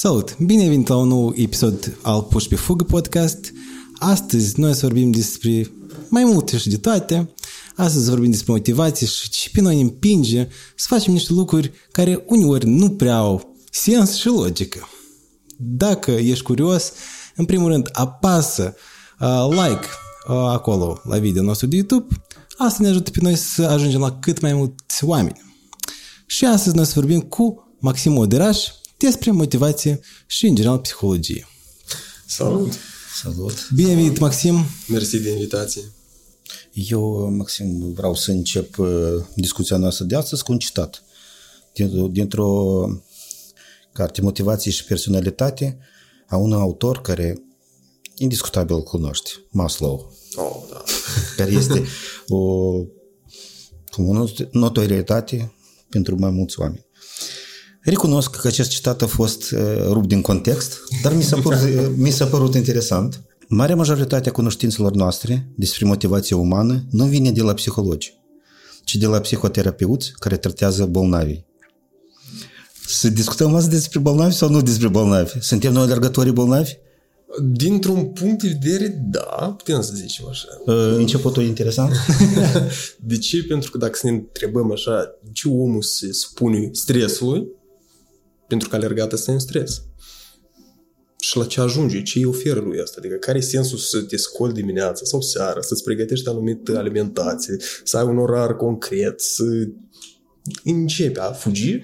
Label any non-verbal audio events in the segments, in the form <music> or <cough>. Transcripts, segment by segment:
Salut! Bine ai venit la un nou episod al Puși pe Fugă podcast. Astăzi noi să vorbim despre mai multe și de toate. Astăzi vorbim despre motivație și ce pe noi ne împinge să facem niște lucruri care uneori nu prea au sens și logică. Dacă ești curios, în primul rând apasă uh, like uh, acolo la video nostru de YouTube. Asta ne ajută pe noi să ajungem la cât mai mulți oameni. Și astăzi noi să vorbim cu Maxim Oderaș despre motivație și, în general, psihologie. Salut! Salut! Bine venit, Maxim! Mersi de invitație! Eu, Maxim, vreau să încep uh, discuția noastră de astăzi cu un citat dintr-o carte Motivație și personalitate a unui autor care indiscutabil îl cunoști, Maslow. Oh, da. <laughs> Care este o, o notorietate pentru mai mulți oameni. Recunosc că acest citat a fost uh, rupt din context, dar mi s-a, părut, mi s-a părut interesant. Marea majoritate a cunoștințelor noastre despre motivația umană nu vine de la psihologi, ci de la psihoterapeuți care tratează bolnavii. Să discutăm azi despre bolnavi sau nu despre bolnavi? Suntem noi alergătorii bolnavi? Dintr-un punct de vedere, da, putem să zicem așa. Uh, începutul interesant. <laughs> de ce? Pentru că dacă să ne întrebăm așa, de ce omul se spune stresului? Pentru că alergat este în stres. Și la ce ajunge? Ce îi oferă lui asta? Adică care e sensul să te scoli dimineața sau seara, să-ți pregătești anumită alimentație, să ai un orar concret, să începi a fugi?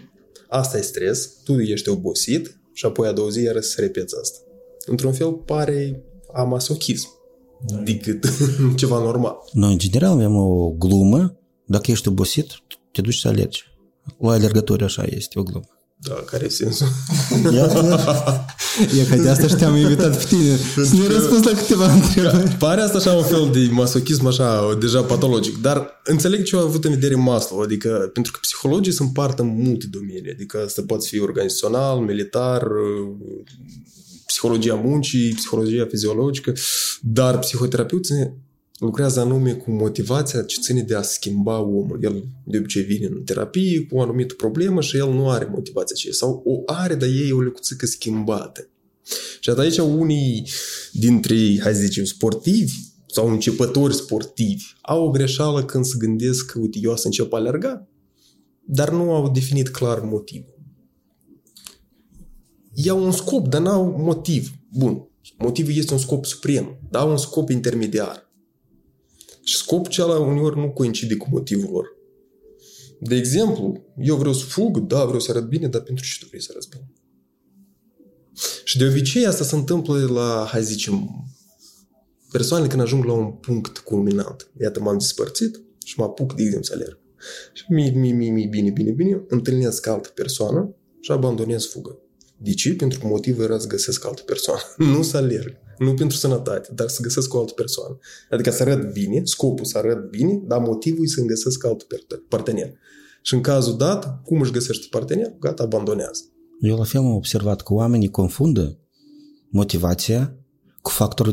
Asta e stres, tu ești obosit și apoi a doua zi iară să repeți asta. Într-un fel pare amasochism decât <laughs> ceva normal. Noi, în general, avem o glumă. Dacă ești obosit, te duci să alergi. La alergători așa este o glumă. Da, care e sensul? E <laughs> că de asta și te-am invitat pe tine să ne răspuns la câteva întrebări. Pare asta așa un fel de masochism așa, deja patologic, dar înțeleg ce au avut în vedere Maslow, adică pentru că psihologii sunt parte în multe domenii, adică să poți fi organizațional, militar, psihologia muncii, psihologia fiziologică, dar psihoterapeuții lucrează anume cu motivația ce ține de a schimba omul. El de obicei vine în terapie cu o anumită problemă și el nu are motivația aceea. Sau o are, dar ei e o lecuțică schimbată. Și aici unii dintre, hai să zicem, sportivi sau începători sportivi au o greșeală când se gândesc că, uite, eu o să încep a alerga, dar nu au definit clar motivul. Iau un scop, dar n-au motiv. Bun, motivul este un scop suprem, dar au un scop intermediar. Și scopul acela uneori nu coincide cu motivul lor. De exemplu, eu vreau să fug, da, vreau să arăt bine, dar pentru ce tu vrei să arăți bine? Și de obicei asta se întâmplă la, hai zicem, persoanele când ajung la un punct culminant. Iată, m-am despărțit și mă apuc, de exemplu, să alerg. Și mi, mi, mi, mi, bine, bine, bine, întâlnesc altă persoană și abandonez fugă. De ce? Pentru că motivul era să găsesc altă persoană, <laughs> nu să alerg. Nu pentru sănătate, dar să găsesc o altă persoană. Adică să arăt bine, scopul să arăt bine, dar motivul e să-mi găsesc alt partener. Și în cazul dat, cum își găsește partener? Gata, abandonează. Eu la fel am observat că oamenii confundă motivația cu factorul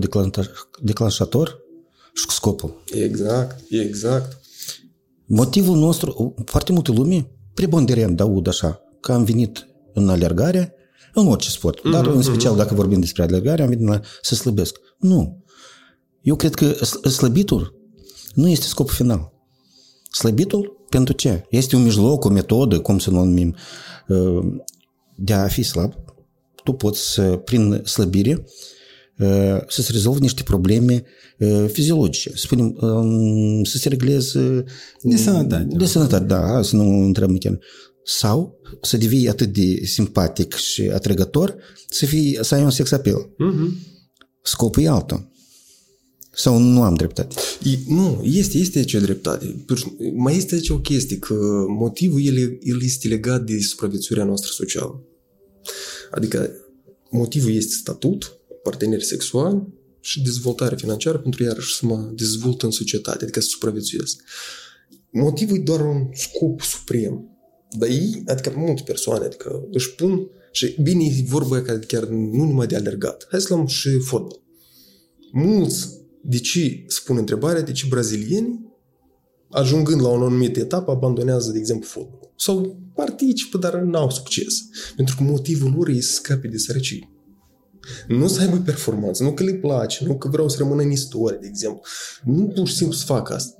declanșator și cu scopul. Exact, exact. Motivul nostru, foarte multe lume, preponderent aud așa, că am venit în alergare în orice sport. Mm-hmm, Dar în special dacă vorbim despre alergare, am venit la să slăbesc. Nu. Eu cred că slăbitul nu este scopul final. Slăbitul pentru ce? Este un mijloc, o metodă, cum să nu numim, uh, de a fi slab. Tu poți, prin slăbire, uh, să-ți rezolvi niște probleme uh, fiziologice. Spunem, um, să se regleze... De sănătate. De sănătate, da, să nu întrebăm chiar sau să devii atât de simpatic și atrăgător să, fii, să ai un sex appeal. Uh-huh. Scopul e altul. Sau nu am dreptate? E, nu, este, este aici o dreptate. Mai este aici o chestie, că motivul el, el este legat de supraviețuirea noastră socială. Adică motivul este statut, parteneri sexuali și dezvoltare financiară pentru iarăși să mă dezvolt în societate, adică să supraviețuiesc. Motivul e doar un scop suprem. Dar ei, adică multe persoane, adică își pun și bine e vorba că chiar nu numai de alergat. Hai să luăm și fotbal. Mulți, de ce spun întrebarea, de ce brazilienii ajungând la o anumită etapă, abandonează, de exemplu, fotbalul. Sau participă, dar n-au succes. Pentru că motivul lor e să scape de sărăcie. Nu să aibă performanță, nu că le place, nu că vreau să rămână în istorie, de exemplu. Nu pur și simplu să fac asta.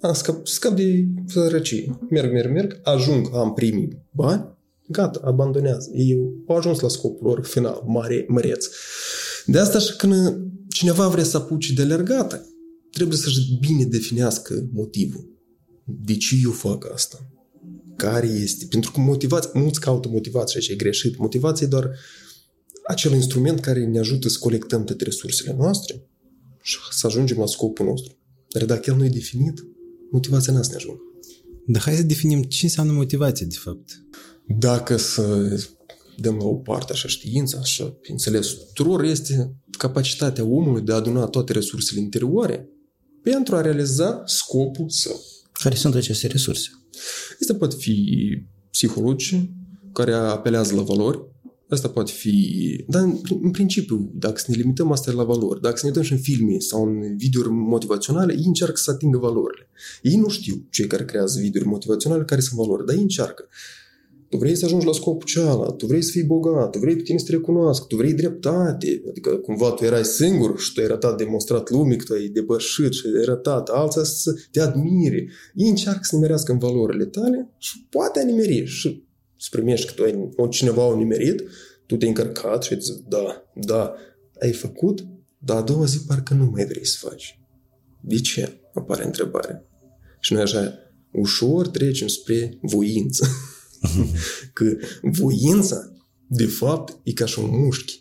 Am scap, scap de sărăcie. Merg, merg, merg, ajung, am primii bani, gata, abandonează. Ei au ajuns la scopul lor final, mare, măreț. De asta și când cineva vrea să apuce de alergată, trebuie să-și bine definească motivul. De ce eu fac asta? Care este? Pentru că motivația, mulți caută motivație și e greșit. Motivația e doar acel instrument care ne ajută să colectăm toate resursele noastre și să ajungem la scopul nostru. Dar dacă el nu e definit, motivația n-a să ne ajungă. Dar hai să definim ce înseamnă motivație, de fapt. Dacă să dăm la o parte așa știința, așa înțeles tuturor, este capacitatea omului de a aduna toate resursele interioare pentru a realiza scopul său. Care sunt aceste resurse? Asta poate fi psihologi care apelează la valori, Asta poate fi... Dar în, în principiu, dacă să ne limităm asta la valori, dacă să ne uităm și în filme sau în videouri motivaționale, ei încearcă să atingă valorile. Ei nu știu, cei care creează videouri motivaționale, care sunt valori, dar ei încearcă. Tu vrei să ajungi la scopul cealaltă, tu vrei să fii bogat, tu vrei pe tine să te recunoască, tu vrei dreptate. Adică cumva tu erai singur și tu ai ratat demonstrat lumii că tu ai depășit și ai ratat, alții să te admire. Ei încearcă să nimerească în valorile tale și poate a nimeri și să primești că tu ai, o, cineva a nimerit, tu te-ai încărcat și ai zis, da, da, ai făcut, dar a doua zi parcă nu mai vrei să faci. De ce? Apare întrebarea. Și noi așa ușor trecem spre voință. <laughs> că voința, de fapt, e ca și un mușchi.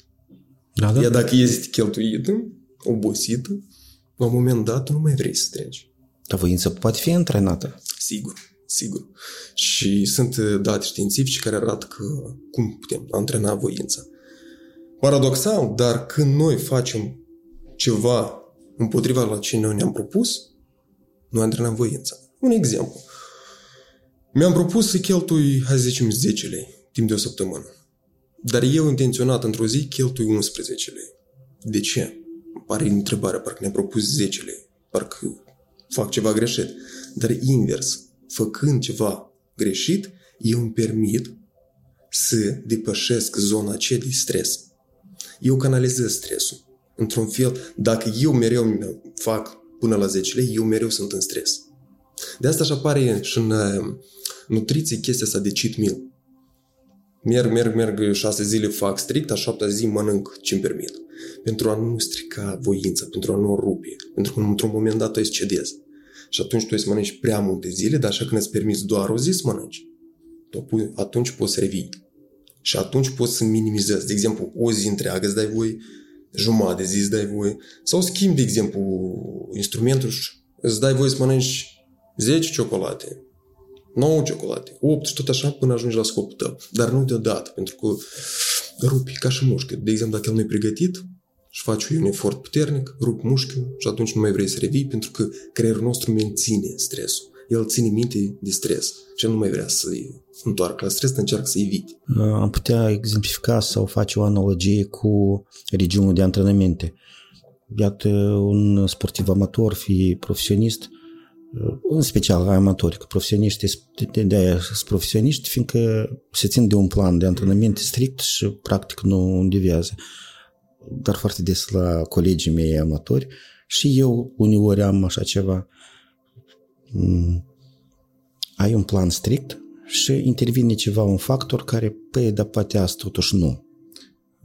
Da, da. Ea dacă este cheltuită, obosită, la un moment dat nu mai vrei să treci. Dar voința poate fi antrenată. Sigur sigur. Și sunt uh, date științifice care arată că cum putem antrena voința. Paradoxal, dar când noi facem ceva împotriva la ce noi ne-am propus, noi antrenăm voința. Un exemplu. Mi-am propus să cheltui, hai să zicem, 10 lei timp de o săptămână. Dar eu intenționat într-o zi cheltui 11 lei. De ce? Îmi pare întrebarea, parcă ne-am propus 10 lei. Parcă fac ceva greșit. Dar invers făcând ceva greșit, eu îmi permit să depășesc zona aceea de stres. Eu canalizez stresul. Într-un fel, dacă eu mereu fac până la 10 lei, eu mereu sunt în stres. De asta și apare și în uh, nutriție chestia asta de cheat meal. Merg, merg, merg șase zile, fac strict, a șaptea zi mănânc ce-mi permit. Pentru a nu strica voința, pentru a nu o rupe, pentru că într-un moment dat o să cedez. Și atunci tu îți mănânci prea multe zile, dar așa când îți permiți doar o zi să mănânci, tu atunci poți să revii. Și atunci poți să minimizezi. De exemplu, o zi întreagă îți dai voie, jumătate de zi îți dai voie. Sau schimbi, de exemplu, instrumentul și îți dai voie să mănânci 10 ciocolate, 9 ciocolate, 8 și tot așa până ajungi la scopul tău. Dar nu deodată, pentru că rupi ca și mușcă. De exemplu, dacă el nu e pregătit, și faci un efort puternic, rup mușchiul și atunci nu mai vrei să revii pentru că creierul nostru menține stresul. El ține minte de stres și nu mai vrea să întoarcă la stres, încearcă să evite. Am putea exemplifica sau face o analogie cu regiunul de antrenamente. Iată, un sportiv amator, fie profesionist, în special amatori, că profesioniști de aia sunt profesioniști, fiindcă se țin de un plan de antrenament strict și practic nu deviază dar foarte des la colegii mei amatori și eu uneori am așa ceva. Mm, ai un plan strict și intervine ceva, un factor care, păi, dar poate asta totuși nu.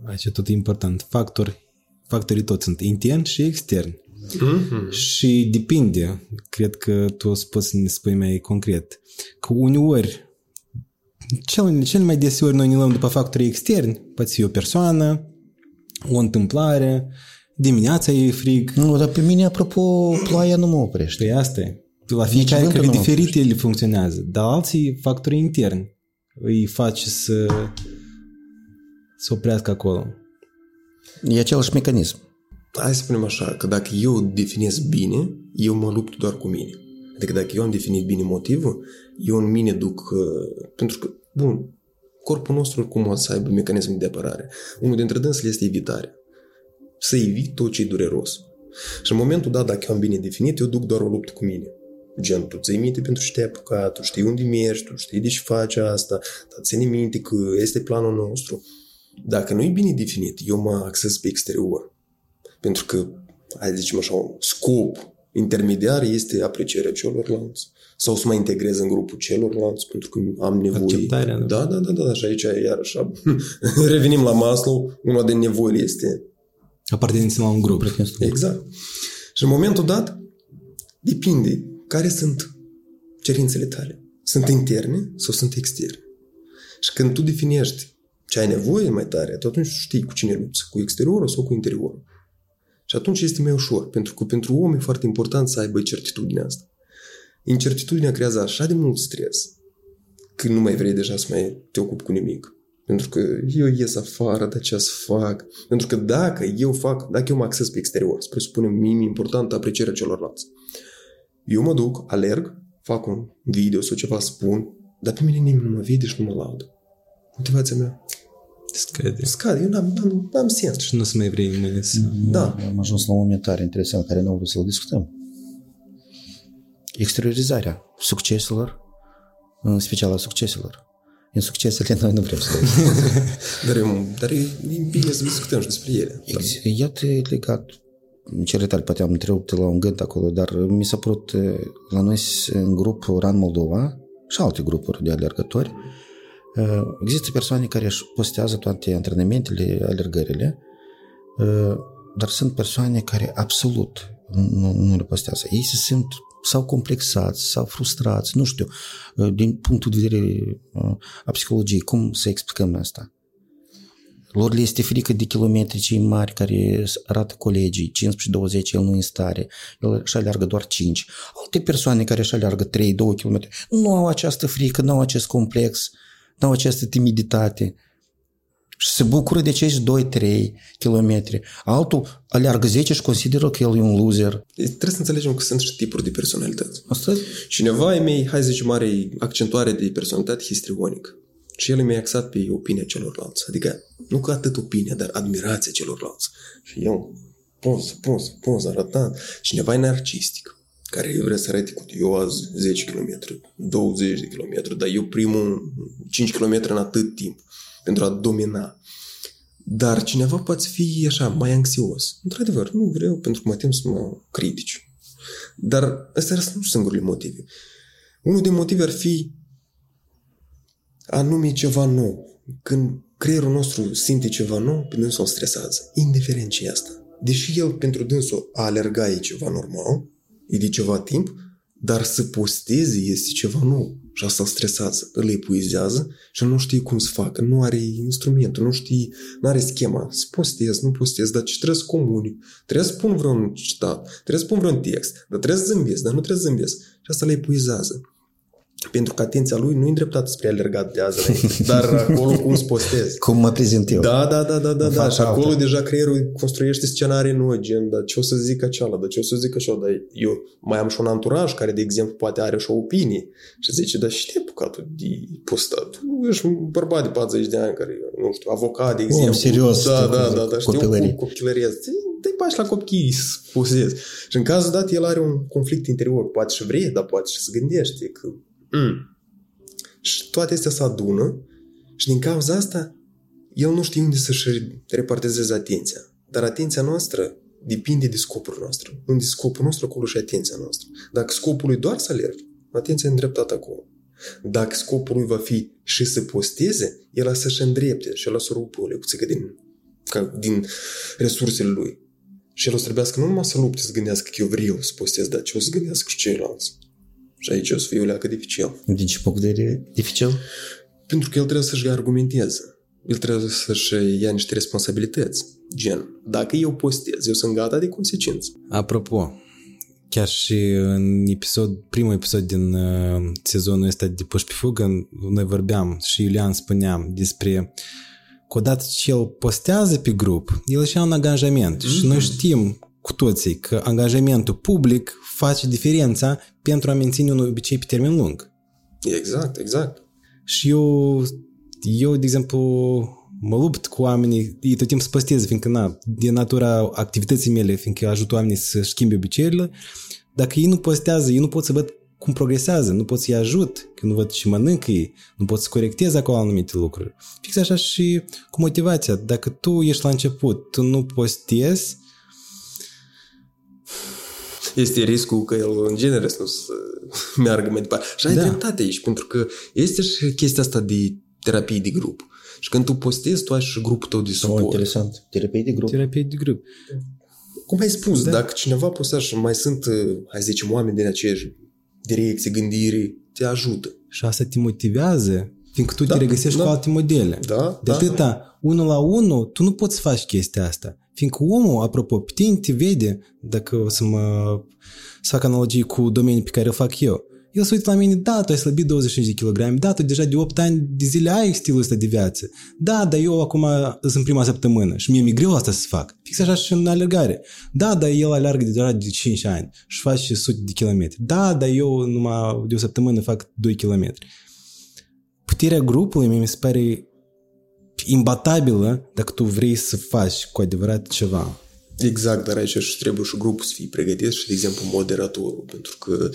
Aici e tot important. Factori, factorii toți sunt interni și externi. Mm-hmm. Și depinde, cred că tu o să poți să ne spui mai concret, că uneori, cel, cel mai deseori noi ne luăm după factorii externi, poate fi o persoană, o întâmplare, dimineața e frig. Nu, dar pe mine, apropo, ploaia nu mă oprește. Păi asta e. La fiecare care diferit ele funcționează, dar alții factori interni îi face să să oprească acolo. E același mecanism. Hai să spunem așa, că dacă eu definez bine, eu mă lupt doar cu mine. Adică dacă eu am definit bine motivul, eu în mine duc... Uh, pentru că, bun, corpul nostru cum o să aibă mecanismul de apărare? Unul dintre dânsele este evitarea. Să evit tot ce e dureros. Și în momentul dat, dacă eu am bine definit, eu duc doar o luptă cu mine. Gen, tu ții minte pentru ce te-ai apucat, tu știi unde mergi, tu știi de ce faci asta, dar ține minte că este planul nostru. Dacă nu e bine definit, eu mă acces pe exterior. Pentru că, hai să zicem așa, un scop intermediar este aprecierea celorlalți sau să mă integrez în grupul celorlalți pentru că am nevoie. Acceptarea, nu? Da, da, da, da, și aici iar așa <laughs> revenim la Maslow, una din nevoi este Apartenență la un grup. Exact. Și în momentul dat, depinde care sunt cerințele tale. Sunt interne sau sunt externe? Și când tu definești ce ai nevoie mai tare, tu atunci știi cu cine lupți, cu exteriorul sau cu interiorul. Și atunci este mai ușor, pentru că pentru om e foarte important să aibă certitudinea asta. Incertitudinea creează așa de mult stres că nu mai vrei deja să mai te ocupi cu nimic. Pentru că eu ies afară, dar ce să fac? Pentru că dacă eu fac, dacă eu mă acces pe exterior, să presupunem mie important aprecierea celorlalți. Eu mă duc, alerg, fac un video sau ceva, spun, dar pe mine nimeni nu mă vede și nu mă laudă. Motivația mea Scade. scade. Eu n-am, n-am, n-am sens. Și nu să mai vrei mai să... Da. Am ajuns la un moment tare interesant care nu vreau să-l discutăm. Exteriorizarea succeselor, în special a succeselor. În succesele <laughs> noi nu vrem să <laughs> Dar, e, dar e, e bine să discutăm și despre ele. Da. Ex- Iată legat, ce tare, poate am întrerupt la un gând acolo, dar mi s-a părut eh, la noi în grup Ran Moldova și alte grupuri de alergători, eh, există persoane care își postează toate antrenamentele, alergările, eh, dar sunt persoane care absolut nu, nu le postează. Ei se simt sau complexați, sau frustrați, nu știu, din punctul de vedere a psihologiei, cum să explicăm asta? Lor le este frică de kilometri cei mari care arată colegii, 15-20, el nu e în stare, el își aleargă doar 5. Alte persoane care își aleargă 3-2 km nu au această frică, nu au acest complex, nu au această timiditate și se bucură de acești 2-3 km. Altul aleargă 10 și consideră că el e un loser. Trebuie să înțelegem că sunt și tipuri de personalități. Asta Cineva ai mei, hai să zicem, are accentuare de personalitate histrionică. Și el e mai axat pe opinia celorlalți. Adică, nu că atât opinia, dar admirația celorlalți. Și eu, poz, poz, poz, arătat. Cineva e narcistic, care vrea să arate cu eu azi 10 km, 20 de km, dar eu primul 5 km în atât timp pentru a domina. Dar cineva poate fi așa, mai anxios. Într-adevăr, nu vreau pentru că mă tem să mă critici. Dar astea nu sunt singurele motive. Unul din motive ar fi anume ceva nou. Când creierul nostru simte ceva nou, pe dânsul o stresează. Indiferent ce e asta. Deși el pentru dânsul a alerga e ceva normal, e de ceva timp, dar să posteze este ceva nou și asta îl stresează, îl epuizează și nu știe cum să facă, nu are instrumentul, nu știe, nu are schema, să postez, nu postez, dar ce trebuie să comuni, trebuie să spun vreun citat, trebuie să spun vreun text, dar trebuie să zâmbesc, dar nu trebuie să zâmbesc și asta le epuizează. Pentru că atenția lui nu e îndreptată spre alergat de azi înainte, <laughs> dar acolo cum să postez. cum mă prezint eu. Da, da, da, da, da, da. fac Și acolo altă. deja creierul construiește scenarii noi, gen, dar ce o să zic aceala, dar ce o să zic așa, dar eu mai am și un anturaj care, de exemplu, poate are și o opinie și zice, dar și te apucat de postat? Tu ești un bărbat de 40 de ani care, nu știu, avocat, de exemplu. serios, Da, știu, da, cu da, da, știu copilărie. cum copilăriez. Dă-i pași la copii să posezi. Și în cazul dat, el are un conflict interior. Poate și vrea, dar poate și se gândește că... Mm. Și toate astea se adună și din cauza asta el nu știe unde să-și repartizeze atenția. Dar atenția noastră depinde de scopul nostru. Unde scopul nostru, acolo și atenția noastră. Dacă scopul lui doar să alergi, atenția e îndreptată acolo. Dacă scopul lui va fi și să posteze, el a să-și îndrepte și el a să rupă o lecuțică din, ca, din resursele lui. Și el o să trebuiască nu numai să lupte, să gândească că eu vreau să postez, dar ce o să gândească și ceilalți. Și aici o să fie o leacă dificil. Din ce punct de vedere dificil? Pentru că el trebuie să-și argumenteze. El trebuie să-și ia niște responsabilități. Gen, dacă eu postez, eu sunt gata de consecință. Apropo, chiar și în episod, primul episod din uh, sezonul ăsta de Puși pe Fugă, noi vorbeam și Iulian spuneam despre că odată ce el postează pe grup, el și ia un angajament mm-hmm. și noi știm cu toții că angajamentul public face diferența pentru a menține un obicei pe termen lung. Exact, exact. Și eu, eu, de exemplu, mă lupt cu oamenii, ei tot timpul să postez, fiindcă, na, de natura activității mele, fiindcă ajut oamenii să schimbe obiceiurile, dacă ei nu postează, ei nu pot să văd cum progresează, nu pot să-i ajut, că nu văd ce mănâncă ei, nu pot să corectez acolo anumite lucruri. Fix așa și cu motivația. Dacă tu ești la început, tu nu postezi, este riscul că el în genere să nu să <laughs> meargă mai departe. Și ai Da. dreptate aici, pentru că este și chestia asta de terapie de grup. Și când tu postezi, tu ai și grupul tău de Oh, suport. interesant. Terapie de grup. terapie de grup. Cum ai spus, da. dacă cineva postează și mai sunt, uh, hai să zicem, oameni din aceeași direcție, gândire, te ajută. Și asta te motivează, fiindcă tu Da, te regăsești da. cu alte modele. Da, De da. atâta, unul la unul, tu nu poți să faci chestia asta. Fiindcă omul, apropo, pe tine te vede, dacă o să mă să fac analogii cu domenii pe care o fac eu. El se uită la mine, da, tu ai slăbit 25 de kilograme, da, tu deja de 8 ani de zile ai stilul ăsta de viață. Da, dar eu acum sunt în prima săptămână și mie mi-e greu asta să fac. Fix așa și în alergare. Da, dar el alergă deja de 5 ani și face sute de kilometri. Da, dar eu numai de o săptămână fac 2 kilometri. Puterea grupului mie mi se pare imbatabilă dacă tu vrei să faci cu adevărat ceva. Exact, dar aici și trebuie și grupul să fie pregătit și, de exemplu, moderatorul, pentru că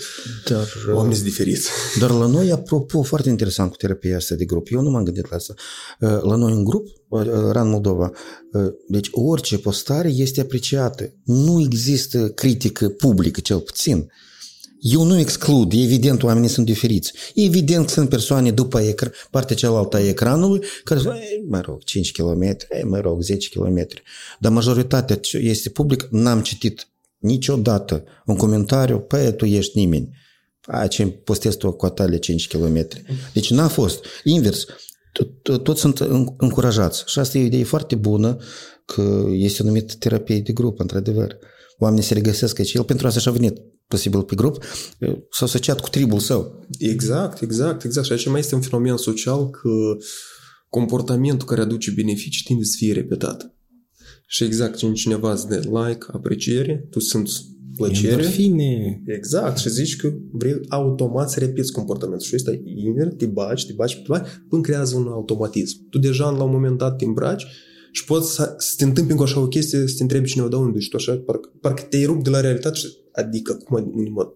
Dar, oamenii sunt diferiți. <laughs> dar la noi, apropo, foarte interesant cu terapia asta de grup. Eu nu m-am gândit la asta. Uh, La noi în grup, uh, RAN Moldova, uh, deci orice postare este apreciată. Nu există critică publică, cel puțin. Eu nu exclud, evident oamenii sunt diferiți. Evident că sunt persoane după ecran, partea cealaltă a ecranului care zic, "Ei, mă rog, 5 km, ei, mă rog, 10 km. Dar majoritatea ce este public, n-am citit niciodată un comentariu, păi, tu ești nimeni. A, ce postezi tu cu atale 5 km. Deci n-a fost. Invers, tot- tot- toți sunt în- încurajați. Și asta e o idee foarte bună că este numit terapie de grup, într-adevăr. Oamenii se regăsesc aici. El pentru asta și-a venit posibil pe grup, s-a asociat cu tribul său. Exact, exact, exact. Și aici mai este un fenomen social că comportamentul care aduce beneficii tinde să fie repetat. Și exact, când cineva îți dă like, apreciere, tu simți plăcere. Endorfine. Exact, și zici că vrei automat să repeți comportamentul. Și ăsta e invers, te baci, te baci, te baci, până creează un automatism. Tu deja la un moment dat te îmbraci și poți să, să te întâmpini cu așa o chestie, să te întrebi cineva de unde și tu așa, parcă, parcă te-ai rupt de la realitate și adică cum unde mă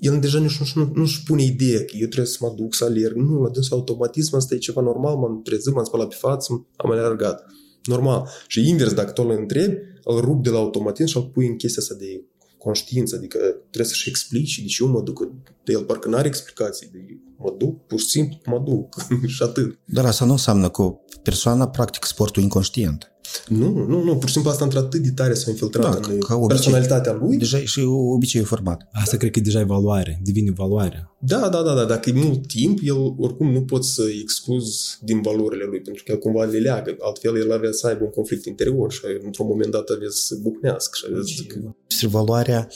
el deja nici nu, nu, nu-și pune ideea că eu trebuie să mă duc să alerg. Nu, la dânsul automatism, asta e ceva normal, m-am trezit, m-am spălat pe față, am alergat. Normal. Și invers, dacă tu îl întrebi, îl rup de la automatism și îl pui în chestia asta de conștiință, adică trebuie să-și explici de ce eu mă duc. De el parcă n-are explicații. De mă duc, pur și simplu mă duc <laughs> și atât. Dar asta nu înseamnă că persoana practic sportul inconștient. Nu, nu, nu, pur și simplu asta într-atât de tare s-a infiltrat Da, în ca obicei. personalitatea lui. Deja e și obiceiul format. Asta cred că e deja evaluare, devine evaluare. Da, da, da, da. Dacă e mult timp, el oricum nu poți să excluzi din valorile lui, pentru că el cumva le leagă. Altfel, el avea să aibă un conflict interior și într-un moment dat avea să bucnească. Și avea să... Este valoarea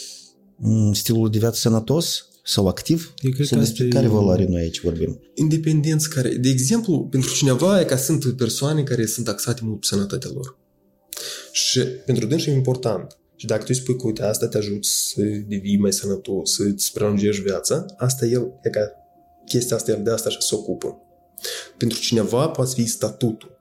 m, stilului de viață sănătos sau activ? Eu cred Sau că despre asta e- care valoare noi aici vorbim? Independenți care, de exemplu, pentru cineva e ca sunt persoane care sunt taxate mult pe sănătatea lor. Și pentru dânsi e important. Și dacă tu îi spui că, uite, asta te ajută să devii mai sănătos, să îți prelungești viața, asta el, e ca chestia asta, el de asta și se ocupă. Pentru cineva poate fi statutul.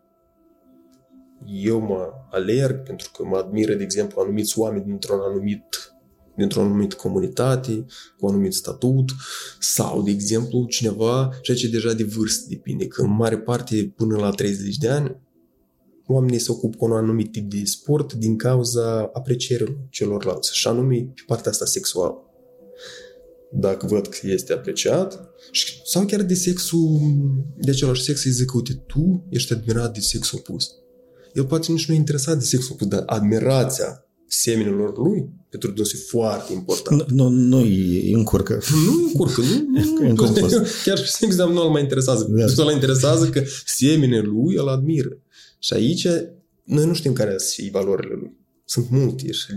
Eu mă alerg pentru că mă admiră, de exemplu, anumiți oameni dintr-un anumit dintr-o anumită comunitate, cu un anumit statut, sau, de exemplu, cineva, ceea ce deja de vârstă depinde, că în mare parte, până la 30 de ani, oamenii se ocupă cu un anumit tip de sport din cauza aprecierii celorlalți, și anume pe partea asta sexuală. Dacă văd că este apreciat, și- sau chiar de sexul, de același sex, îi zic, uite, tu ești admirat de sexul opus. El poate nici nu e interesat de sexul opus, dar admirația semenilor lui, pentru dânsul e foarte important. Nu, nu, nu îi încurcă. Nu încurcă, nu, nu, <laughs> În compost. <laughs> Chiar și sexul nu îl mai interesează. Da. Da. Îl interesează că semenele lui îl admiră. Și aici noi nu știm care sunt valorile lui. Sunt multe și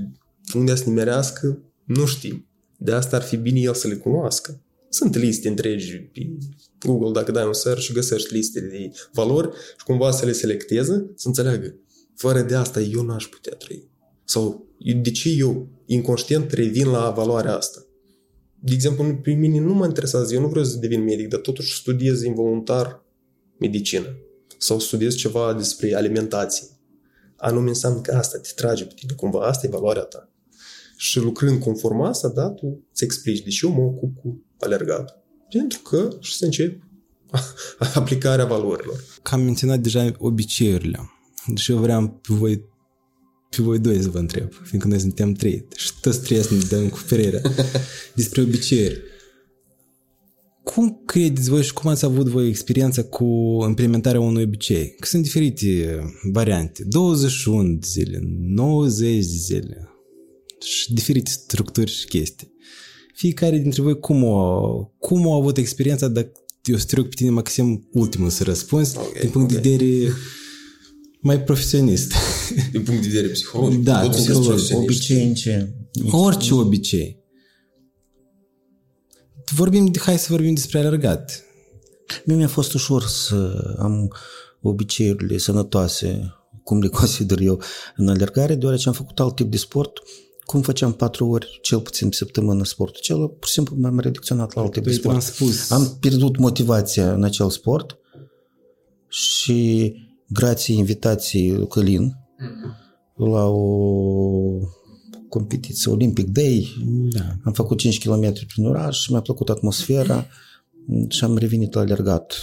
unde să nimerească, nu știm. De asta ar fi bine el să le cunoască. Sunt liste întregi pe Google, dacă dai un search și găsești liste de valori și cumva să le selecteze, să înțeleagă. Fără de asta eu n-aș putea trăi. Sau de ce eu, inconștient, revin la valoarea asta? De exemplu, pe mine nu mă interesează, eu nu vreau să devin medic, dar totuși studiez involuntar medicină. Sau studiez ceva despre alimentație. Anume înseamnă că asta te trage pe tine, cumva asta e valoarea ta. Și lucrând conform asta, da, tu îți explici de ce eu mă ocup cu alergat. Pentru că și să încep <laughs> aplicarea valorilor. Că am menționat deja obiceiurile. Deci eu vreau pe voi pe voi doi să vă întreb, fiindcă noi suntem trei și toți trei să ne dăm cu părerea <laughs> despre obiceiuri. Cum credeți voi și cum ați avut voi experiența cu implementarea unui obicei? Că sunt diferite variante. 21 de zile, 90 de zile și diferite structuri și chestii. Fiecare dintre voi cum o, cum a avut experiența, dacă eu să pe tine, Maxim, ultimul să răspunzi, okay, din punct okay. de vedere <laughs> mai profesionist. Din punct de vedere psihologic. Da, psihologic. Obicei în ce? Orice obicei. Vorbim, hai să vorbim despre alergat. Mie mi-a fost ușor să am obiceiurile sănătoase, cum le <laughs> consider eu, în alergare, deoarece am făcut alt tip de sport, cum făceam patru ori, cel puțin pe săptămână, sportul acela, pur și simplu m-am redicționat la alt tip de sport. Spus. Am pierdut motivația în acel sport și grație invitației Călin mm-hmm. la o competiție Olympic Day. Da. Am făcut 5 km prin oraș, mi-a plăcut atmosfera și am revenit la alergat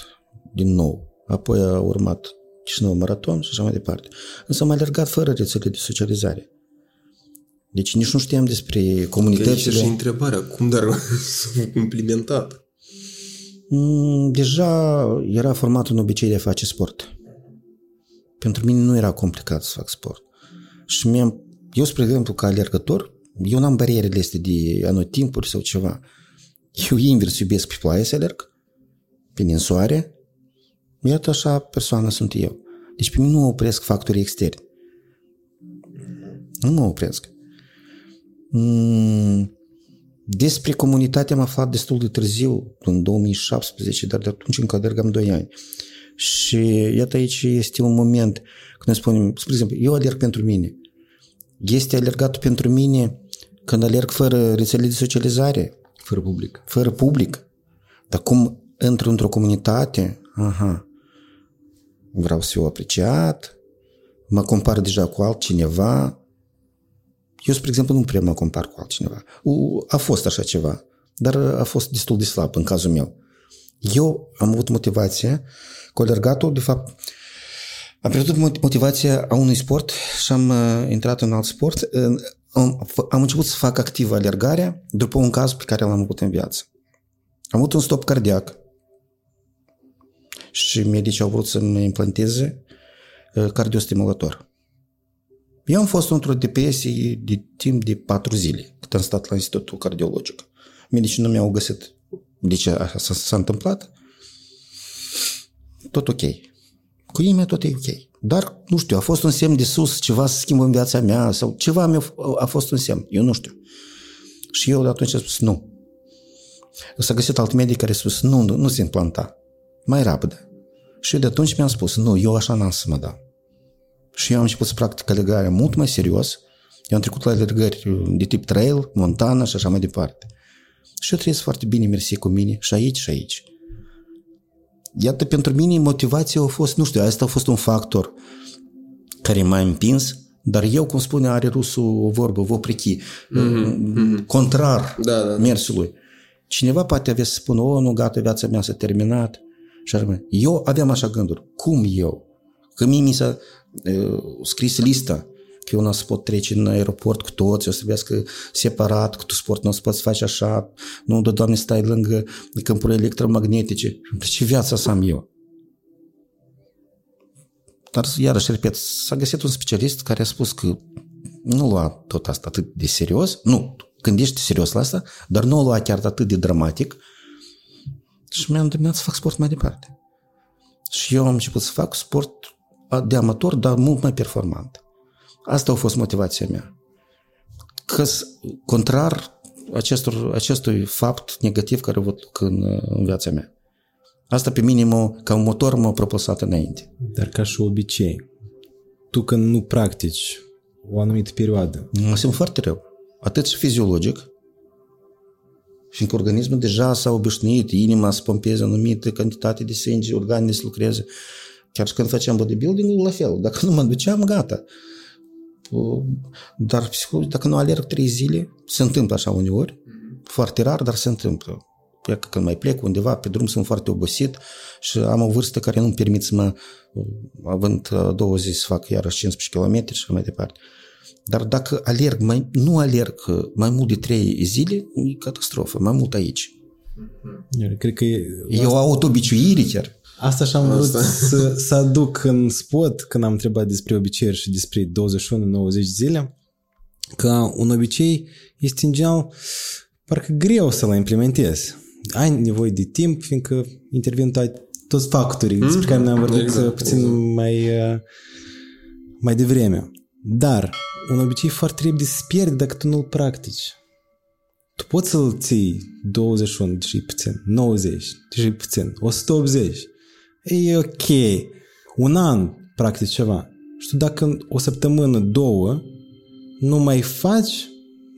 din nou. Apoi a urmat Chișinău Maraton și așa mai departe. Însă am alergat fără rețele de socializare. Deci nici nu știam despre comunitățile. și întrebarea, cum dar <laughs> s-a implementat? Mm, deja era format un obicei de a face sport. Pentru mine nu era complicat să fac sport. Și mi-am, eu, spre exemplu, ca alergător, eu n-am barierele astea de anotimpuri sau ceva. Eu invers iubesc pe ploaie să alerg, pe ninsoare. Iată așa persoană sunt eu. Deci pe mine nu mă opresc factorii externi. Nu mă opresc. Mm, despre comunitate am aflat destul de târziu, în 2017, dar de atunci încă alergam 2 ani. Și iată aici este un moment când ne spunem, spre exemplu, eu alerg pentru mine. Este alergat pentru mine când alerg fără rețele de socializare. Fără public. Fără public. Dar cum intru într-o comunitate, aha, vreau să fiu apreciat, mă compar deja cu altcineva. Eu, spre exemplu, nu prea mă compar cu altcineva. A fost așa ceva, dar a fost destul de slab în cazul meu. Eu am avut motivație cu alergatul, de fapt, am pierdut motivația a unui sport și am uh, intrat în alt sport. Am, am început să fac activ alergarea după un caz pe care l-am avut în viață. Am avut un stop cardiac și medicii au vrut să-mi implanteze uh, cardiostimulator. Eu am fost într-o depresie de timp de patru zile, cât am stat la Institutul Cardiologic. Medicii nu mi-au găsit de ce așa s-a întâmplat tot ok. Cu nimeni tot e ok. Dar, nu știu, a fost un semn de sus, ceva să schimbă în viața mea sau ceva mi a fost un semn. Eu nu știu. Și eu de atunci am spus nu. S-a găsit alt medic care a spus nu, nu, nu se implanta. Mai rapid. Și eu de atunci mi-am spus nu, eu așa n-am să mă dau. Și eu am început să practic alergarea mult mai serios. Eu am trecut la alergări de tip trail, montană și așa mai departe. Și eu trăiesc foarte bine, mersi cu mine, și aici, și aici. Iată, pentru mine motivația a fost, nu știu, asta a fost un factor care m-a împins, dar eu, cum spune, are rusul o vorbă, voprichi, mm-hmm. contrar da, da, da. mersului. Cineva poate avea să spună, o, nu, gata, viața mea s-a terminat. Și rămâne. Eu aveam așa gânduri. Cum eu? Că mie mi s-a uh, scris lista că eu nu o să pot trece în aeroport cu toți, o să trebuiască separat, cu tu sport nu o să poți face așa, nu, de doamne, stai lângă câmpuri electromagnetice. De ce viața să am eu? Dar, iarăși, repet, s-a găsit un specialist care a spus că nu lua tot asta atât de serios, nu, gândește serios la asta, dar nu o lua chiar atât de dramatic și mi-am terminat să fac sport mai departe. Și eu am început să fac sport de amator, dar mult mai performant. Asta a fost motivația mea. Că contrar acestor, acestui fapt negativ care văd în, în viața mea. Asta pe mine mă, ca un motor m-a propulsat înainte. Dar ca și obicei, tu când nu practici o anumită perioadă... Mă simt foarte rău. Atât și fiziologic, fiindcă organismul deja s-a obișnuit, inima să pompeze anumită cantitate de sânge, organele să lucreze. Chiar și când făceam bodybuilding la fel. Dacă nu mă duceam, gata dar psihologic, dacă nu alerg trei zile, se întâmplă așa uneori, foarte rar, dar se întâmplă. Iar că când mai plec undeva pe drum sunt foarte obosit și am o vârstă care nu-mi permit să mă, având două zi să fac iarăși 15 km și mai departe. Dar dacă alerg, mai, nu alerg mai mult de trei zile, e catastrofă, mai mult aici. Eu cred că e, e o autobiciuire chiar. Asta și am vrut să, să aduc în spot când am întrebat despre obiceiuri și despre 21-90 zile, că un obicei este în general parcă greu să-l implementezi. Ai nevoie de timp, fiindcă intervin toate, toți factorii mm-hmm. despre care ne-am vorbit exact, puțin exact. mai, mai devreme. Dar un obicei foarte repede se pierde dacă tu nu-l practici. Tu poți să-l ții 21, deși e puțin, 90, deși e puțin, 180. E ok. Un an, practic, ceva. Și tu dacă o săptămână, două, nu mai faci,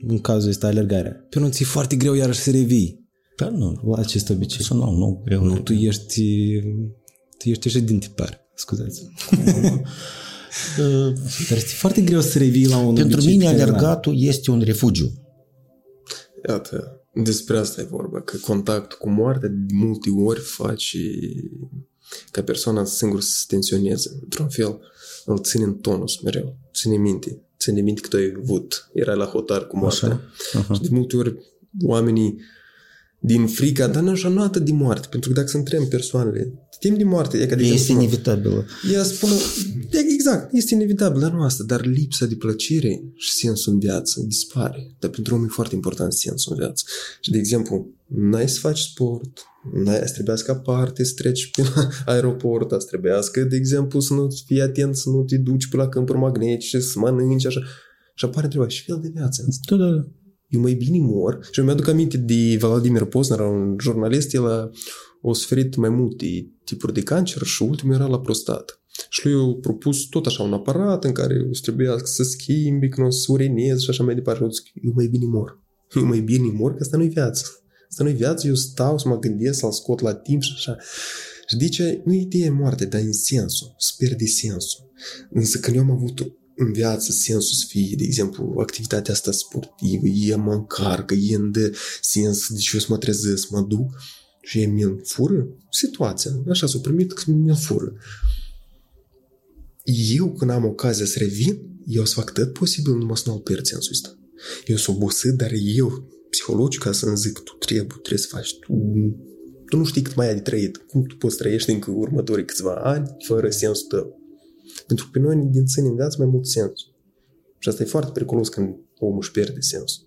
în cazul ăsta, alergarea, pe nu ți foarte greu iarăși să revii. Da, nu. La acest obicei. Să nu, nu, greu. Nu, tu ești, tu ești așa din tipar. Scuzați. <laughs> Dar este foarte greu să revii la un Pentru mine alergatul este un refugiu. Iată, despre asta e vorba, că contactul cu moartea de multe ori face ca persoana singur să se tensioneze. Într-un fel, îl ține în tonus mereu, ține minte, ține minte că tu ai avut, erai la hotar cu moartea. Așa. Uh-huh. Și de multe ori oamenii din frica, dar nu așa, nu atât de moarte, pentru că dacă să întrebăm persoanele, timp de moarte, e ca de Este inevitabilă. Ea spune, exact, este inevitabil, dar nu asta, dar lipsa de plăcere și sensul în viață dispare. Dar pentru om e foarte important sensul în viață. Și, de exemplu, n-ai să faci sport, n-ai să trebuiască aparte să treci pe la <laughs> aeroport, să trebuiască, de exemplu, să nu fii atent, să nu te duci pe la câmpuri magnetice, să mănânci, așa. Și apare întrebarea, și fel de viață? Da, da, da eu mai bine mor. Și eu mi-aduc aminte de Vladimir Posner, un jurnalist, el a, a suferit mai multe tipuri de cancer și ultimul era la prostată. Și lui a propus tot așa un aparat în care o trebuia să schimbi, că nu să urinez și așa mai departe. Eu zic, eu mai bine mor. Eu mai bine mor, că asta nu-i viață. Asta nu-i viață, eu stau să mă gândesc, să-l scot la timp și așa. Și de ce nu e ideea moarte, dar în sensul, sper de sensul. Însă când eu am avut în viață sensul să fie, de exemplu, activitatea asta sportivă, e mă încarcă, e în de sens, deci eu să mă trezesc, mă duc și e mi fură situația. Așa s-a primit că mi fură. Eu, când am ocazia să revin, eu să fac tot posibil numai să nu-l pierd sensul ăsta. Eu sunt obosit, dar eu, psihologic, ca să-mi zic, tu trebuie, trebuie să faci, tu, tu nu știi cât mai ai de trăit, cum tu poți trăiești încă următorii câțiva ani fără sensul tău. Pentru că pe noi din ține în viață mai mult sens. Și asta e foarte periculos când omul își pierde sens.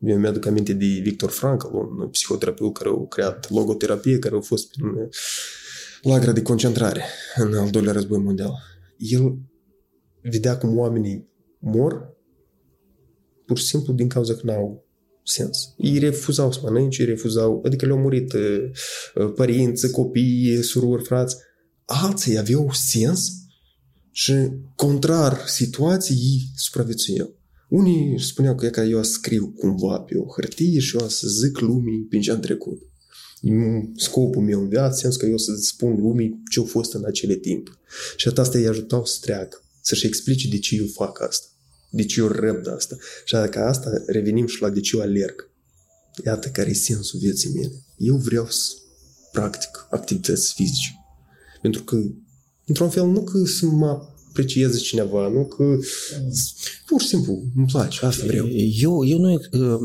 Eu mi-aduc aminte de Victor Frankl, un psihoterapeut care a creat logoterapie, care a fost în lagra de concentrare în al doilea război mondial. El vedea cum oamenii mor pur și simplu din cauza că n-au sens. Ei refuzau să mănânce, ei refuzau, adică le-au murit uh, uh, părinți, copii, surori, frați. Alții aveau sens și contrar situației supraviețuiau. Unii spuneau că e ca eu scriu cumva pe o hârtie și eu să zic lumii prin ce am trecut. Scopul meu în viață, sens că eu să spun lumii ce au fost în acele timp. Și asta îi ajutau să treacă, să-și explice de ce eu fac asta, de ce eu răb de asta. Și dacă asta revenim și la de ce eu alerg. Iată care e sensul vieții mele. Eu vreau să practic activități fizice. Pentru că într-un fel, nu că să mă aprecieze cineva, nu că pur și simplu îmi place, asta vreau. Eu, eu noi,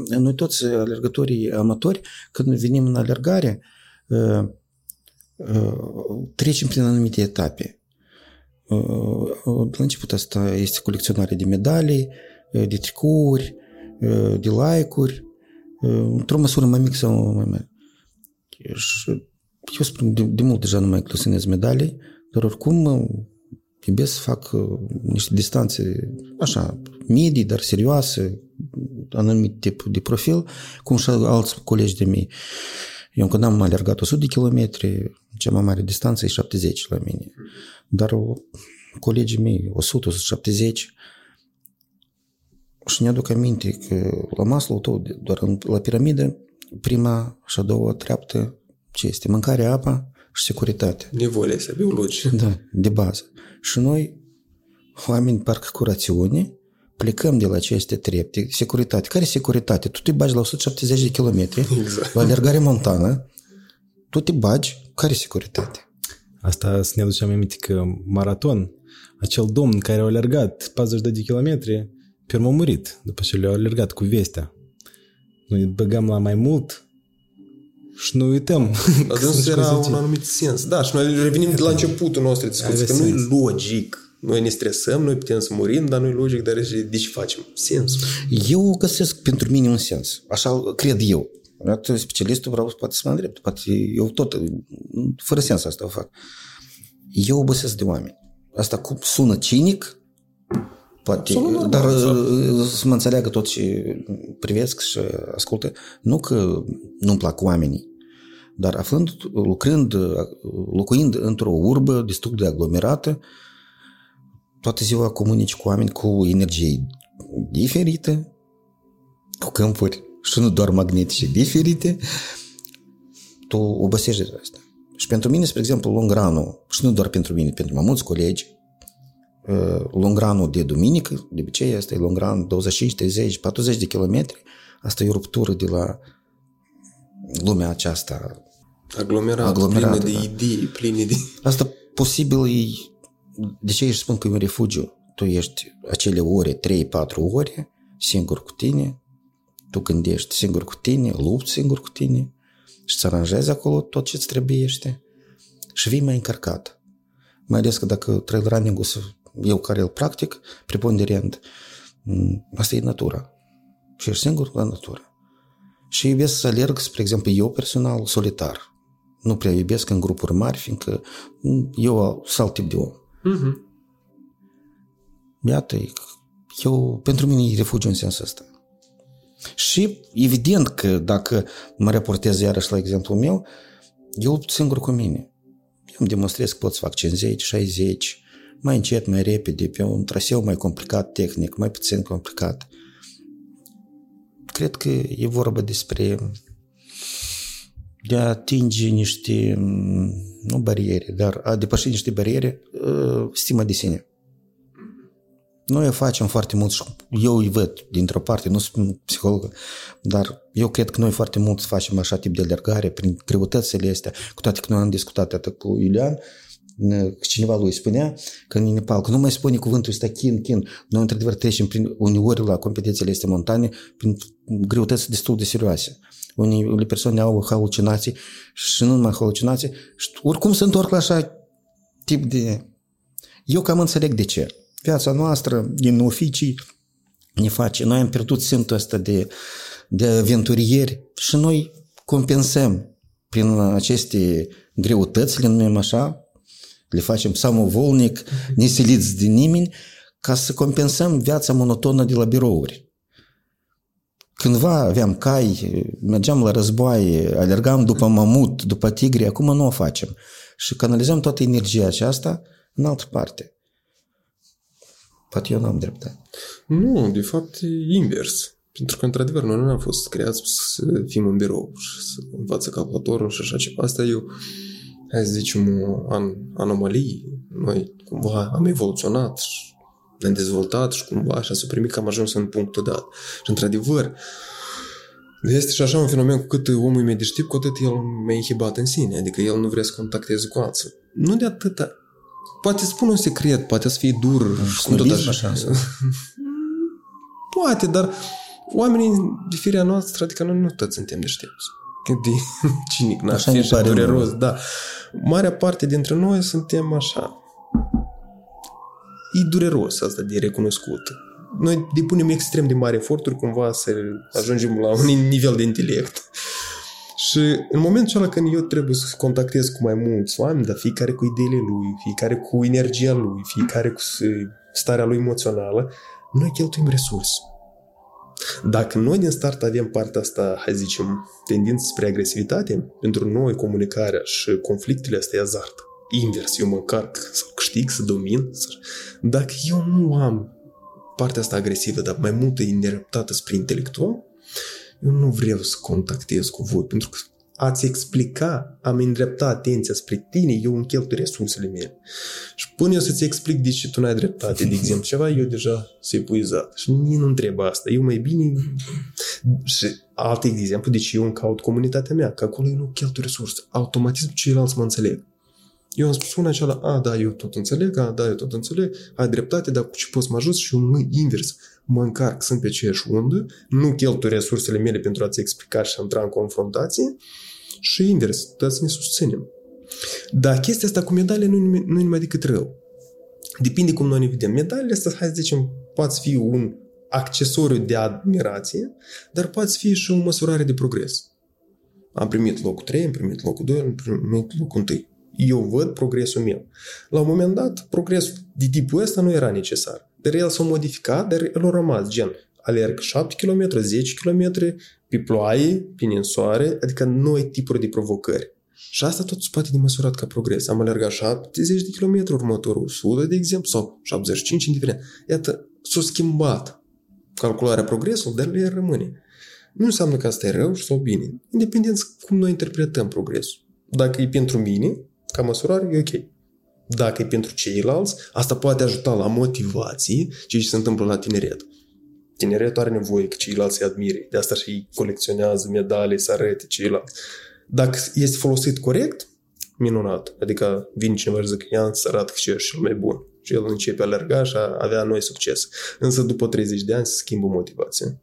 noi toți alergătorii amatori, când venim în alergare, trecem prin anumite etape. La început asta este colecționarea de medalii, de tricouri, de like-uri, într-o măsură mai mică sau mai mare. Și eu spun, de, de mult deja nu mai colecționez medalii, dar oricum iubesc să fac niște distanțe așa, medii, dar serioase, anumit tip de profil, cum și alți colegi de mei. Eu când am alergat 100 de kilometri, cea mai mare distanță e 70 la mine. Dar colegii mei, 100-170, și ne aduc aminte că la Maslow tot, doar la piramidă, prima și a doua treaptă, ce este? Mâncarea, apa și securitate. Nevoile astea biologice. Da, de bază. Și noi, oameni parcă cu rațiune, plecăm de la aceste trepte, securitate. Care securitate? Tu te bagi la 170 de kilometri, Exact. la alergare montană, tu te bagi, care securitate? Asta să ne aducem aminte că maraton, acel domn care a alergat 40 de kilometri, pe urmă a murit după ce le-a alergat cu vestea. Noi băgăm la mai mult și nu uităm. <laughs> Dar dânsul era un anumit sens. Da, și noi revenim la începutul nostru discuție, că Avea nu e sens. logic. Noi ne stresăm, noi putem să murim, dar nu e logic, dar de ce facem? Sens. Eu găsesc pentru mine un sens. Așa cred eu. Iată, specialistul vreau poate să mă îndrept. Poate eu tot, fără sens asta o fac. Eu obosesc de oameni. Asta cum sună cinic, poate, Sună normal, dar exact. uh, să mă înțeleagă tot ce privesc și ascultă. Nu că nu-mi plac oamenii, dar aflând, lucrând, locuind într-o urbă destul de aglomerată, toată ziua comunici cu oameni cu energie diferită, cu câmpuri și nu doar magnetice diferite, tu obosești de asta. Și pentru mine, spre exemplu, Longranul, și nu doar pentru mine, pentru mai mulți colegi, uh, Longranul de duminică, de obicei asta e Longran 25, 30, 40 de kilometri, asta e o ruptură de la lumea aceasta. Aglomerat, Aglomerat, plină de da. idei, pline de... <laughs> Asta posibil e, de ce își spun că e un refugiu? Tu ești acele ore, 3-4 ore, singur cu tine, tu gândești singur cu tine, lupți singur cu tine și îți aranjezi acolo tot ce îți trebuiește și vii mai încărcat. Mai ales că dacă trail running-ul, eu care îl practic, preponderent, m, asta e natura. Și ești singur la natură. Și iubesc să alerg, spre exemplu, eu personal, solitar. Nu prea iubesc în grupuri mari, fiindcă m, eu sunt alt tip de om. Mhm. Iată, eu, pentru mine e refugiu în sensul ăsta. Și evident că dacă mă raportez iarăși la exemplul meu, eu lupt singur cu mine. Eu îmi demonstrez că pot să fac 50, 60, mai încet, mai repede, pe un traseu mai complicat tehnic, mai puțin complicat. Cred că e vorba despre de a atinge niște, nu bariere, dar a depăși niște bariere, uh, stima de sine. Noi o facem foarte mult și eu îi văd dintr-o parte, nu sunt psiholog, dar eu cred că noi foarte mult facem așa tip de alergare prin greutățile astea, cu toate că noi am discutat atât cu Iulian, cineva lui spunea că în Nepal, că nu mai spune cuvântul ăsta chin, chin, noi într-adevăr trecem prin, uneori la competițiile astea montane prin greutăți destul de serioase. Unii persoane au halucinații și nu numai halucinații și oricum se întorc la așa tip de... Eu cam înțeleg de ce. Viața noastră din oficii ne face. Noi am pierdut simțul ăsta de, de aventurieri și noi compensăm prin aceste greutăți, le numim așa, le facem samovolnic, nesiliți de nimeni, ca să compensăm viața monotonă de la birouri. Cândva aveam cai, mergeam la războaie, alergam după mamut, după tigri, acum nu o facem. Și canalizăm toată energia aceasta în altă parte. Poate eu n-am dreptate. Nu, de fapt e invers. Pentru că, într-adevăr, noi nu am fost creați să fim în birou și să învață calculatorul și așa ceva. Asta e o, hai să zicem, o an, anomalie. Noi cumva am evoluționat și ne-am dezvoltat și cumva așa s-a primit că am ajuns în punctul dat. Și, într-adevăr, este și așa un fenomen cu cât omul e mai deștept, cu atât el mai inhibat în sine. Adică el nu vrea să contacteze cu alții. Nu de atâta. Poate spun un secret, poate să fie dur. și cum tot Snobism așa. sau- <laughs> Poate, dar oamenii de firea noastră, adică noi nu toți suntem deștepți. Cât de <laughs> cinic, n-ar Așa fi ne și pare dureros, nouă. da. Marea parte dintre noi suntem așa. E dureros asta de recunoscut. Noi depunem extrem de mari eforturi cumva să ajungem la un nivel de intelect. Și în momentul ăla când eu trebuie să contactez cu mai mulți oameni, dar fiecare cu ideile lui, fiecare cu energia lui, fiecare cu s- starea lui emoțională, noi cheltuim resurse. Dacă noi din start avem partea asta, hai zicem, tendință spre agresivitate, pentru noi comunicarea și conflictele astea e azart. Invers, eu mă încarc să câștig, să domin. Să... Dacă eu nu am partea asta agresivă, dar mai multă îndreptată spre intelectual, eu nu vreau să contactez cu voi, pentru că a-ți explica, am îndrepta atenția spre tine, eu îmi cheltui resursele mele. Și până eu să-ți explic de ce tu n-ai dreptate, de exemplu, ceva, eu deja sunt epuizat. Și nimeni nu întreba asta. Eu mai bine... Și alt exemplu, deci eu îmi caut comunitatea mea, că acolo eu nu cheltui resurse. Automatism ceilalți mă înțeleg. Eu am spus una aceala, a, da, eu tot înțeleg, a, da, eu tot înțeleg, ai dreptate, dar cu ce poți mă ajut și eu mă invers. Mă încarc, sunt pe aceeași undă, nu cheltui resursele mele pentru a-ți explica și a intra în confrontație și invers, dar să ne susținem. Dar chestia asta cu medalele nu, nu e numai decât rău. Depinde cum noi ne vedem. Medalele astea, hai să zicem, poate fi un accesoriu de admirație, dar poate fi și o măsurare de progres. Am primit locul 3, am primit locul 2, am primit locul 1 eu văd progresul meu. La un moment dat, progresul de tipul ăsta nu era necesar. Dar el s-a modificat, dar el a rămas, gen, alerg 7 km, 10 km, pe ploaie, pe ninsoare, adică noi tipuri de provocări. Și asta tot se poate de măsurat ca progres. Am alergat 70 de km, următorul 100, de exemplu, sau 75, indiferent. Iată, s-a schimbat calcularea progresului, dar el rămâne. Nu înseamnă că asta e rău sau bine. Independent cum noi interpretăm progresul. Dacă e pentru mine, ca măsurare, e ok. Dacă e pentru ceilalți, asta poate ajuta la motivație ce se întâmplă la tineret. Tineretul are nevoie că ceilalți se admire. De asta și colecționează medalii, să arate ceilalți. Dacă este folosit corect, minunat. Adică vine cineva și zic, ia să arată că ce ești cel mai bun. Și el începe a alerga și a avea noi succes. Însă după 30 de ani se schimbă motivația.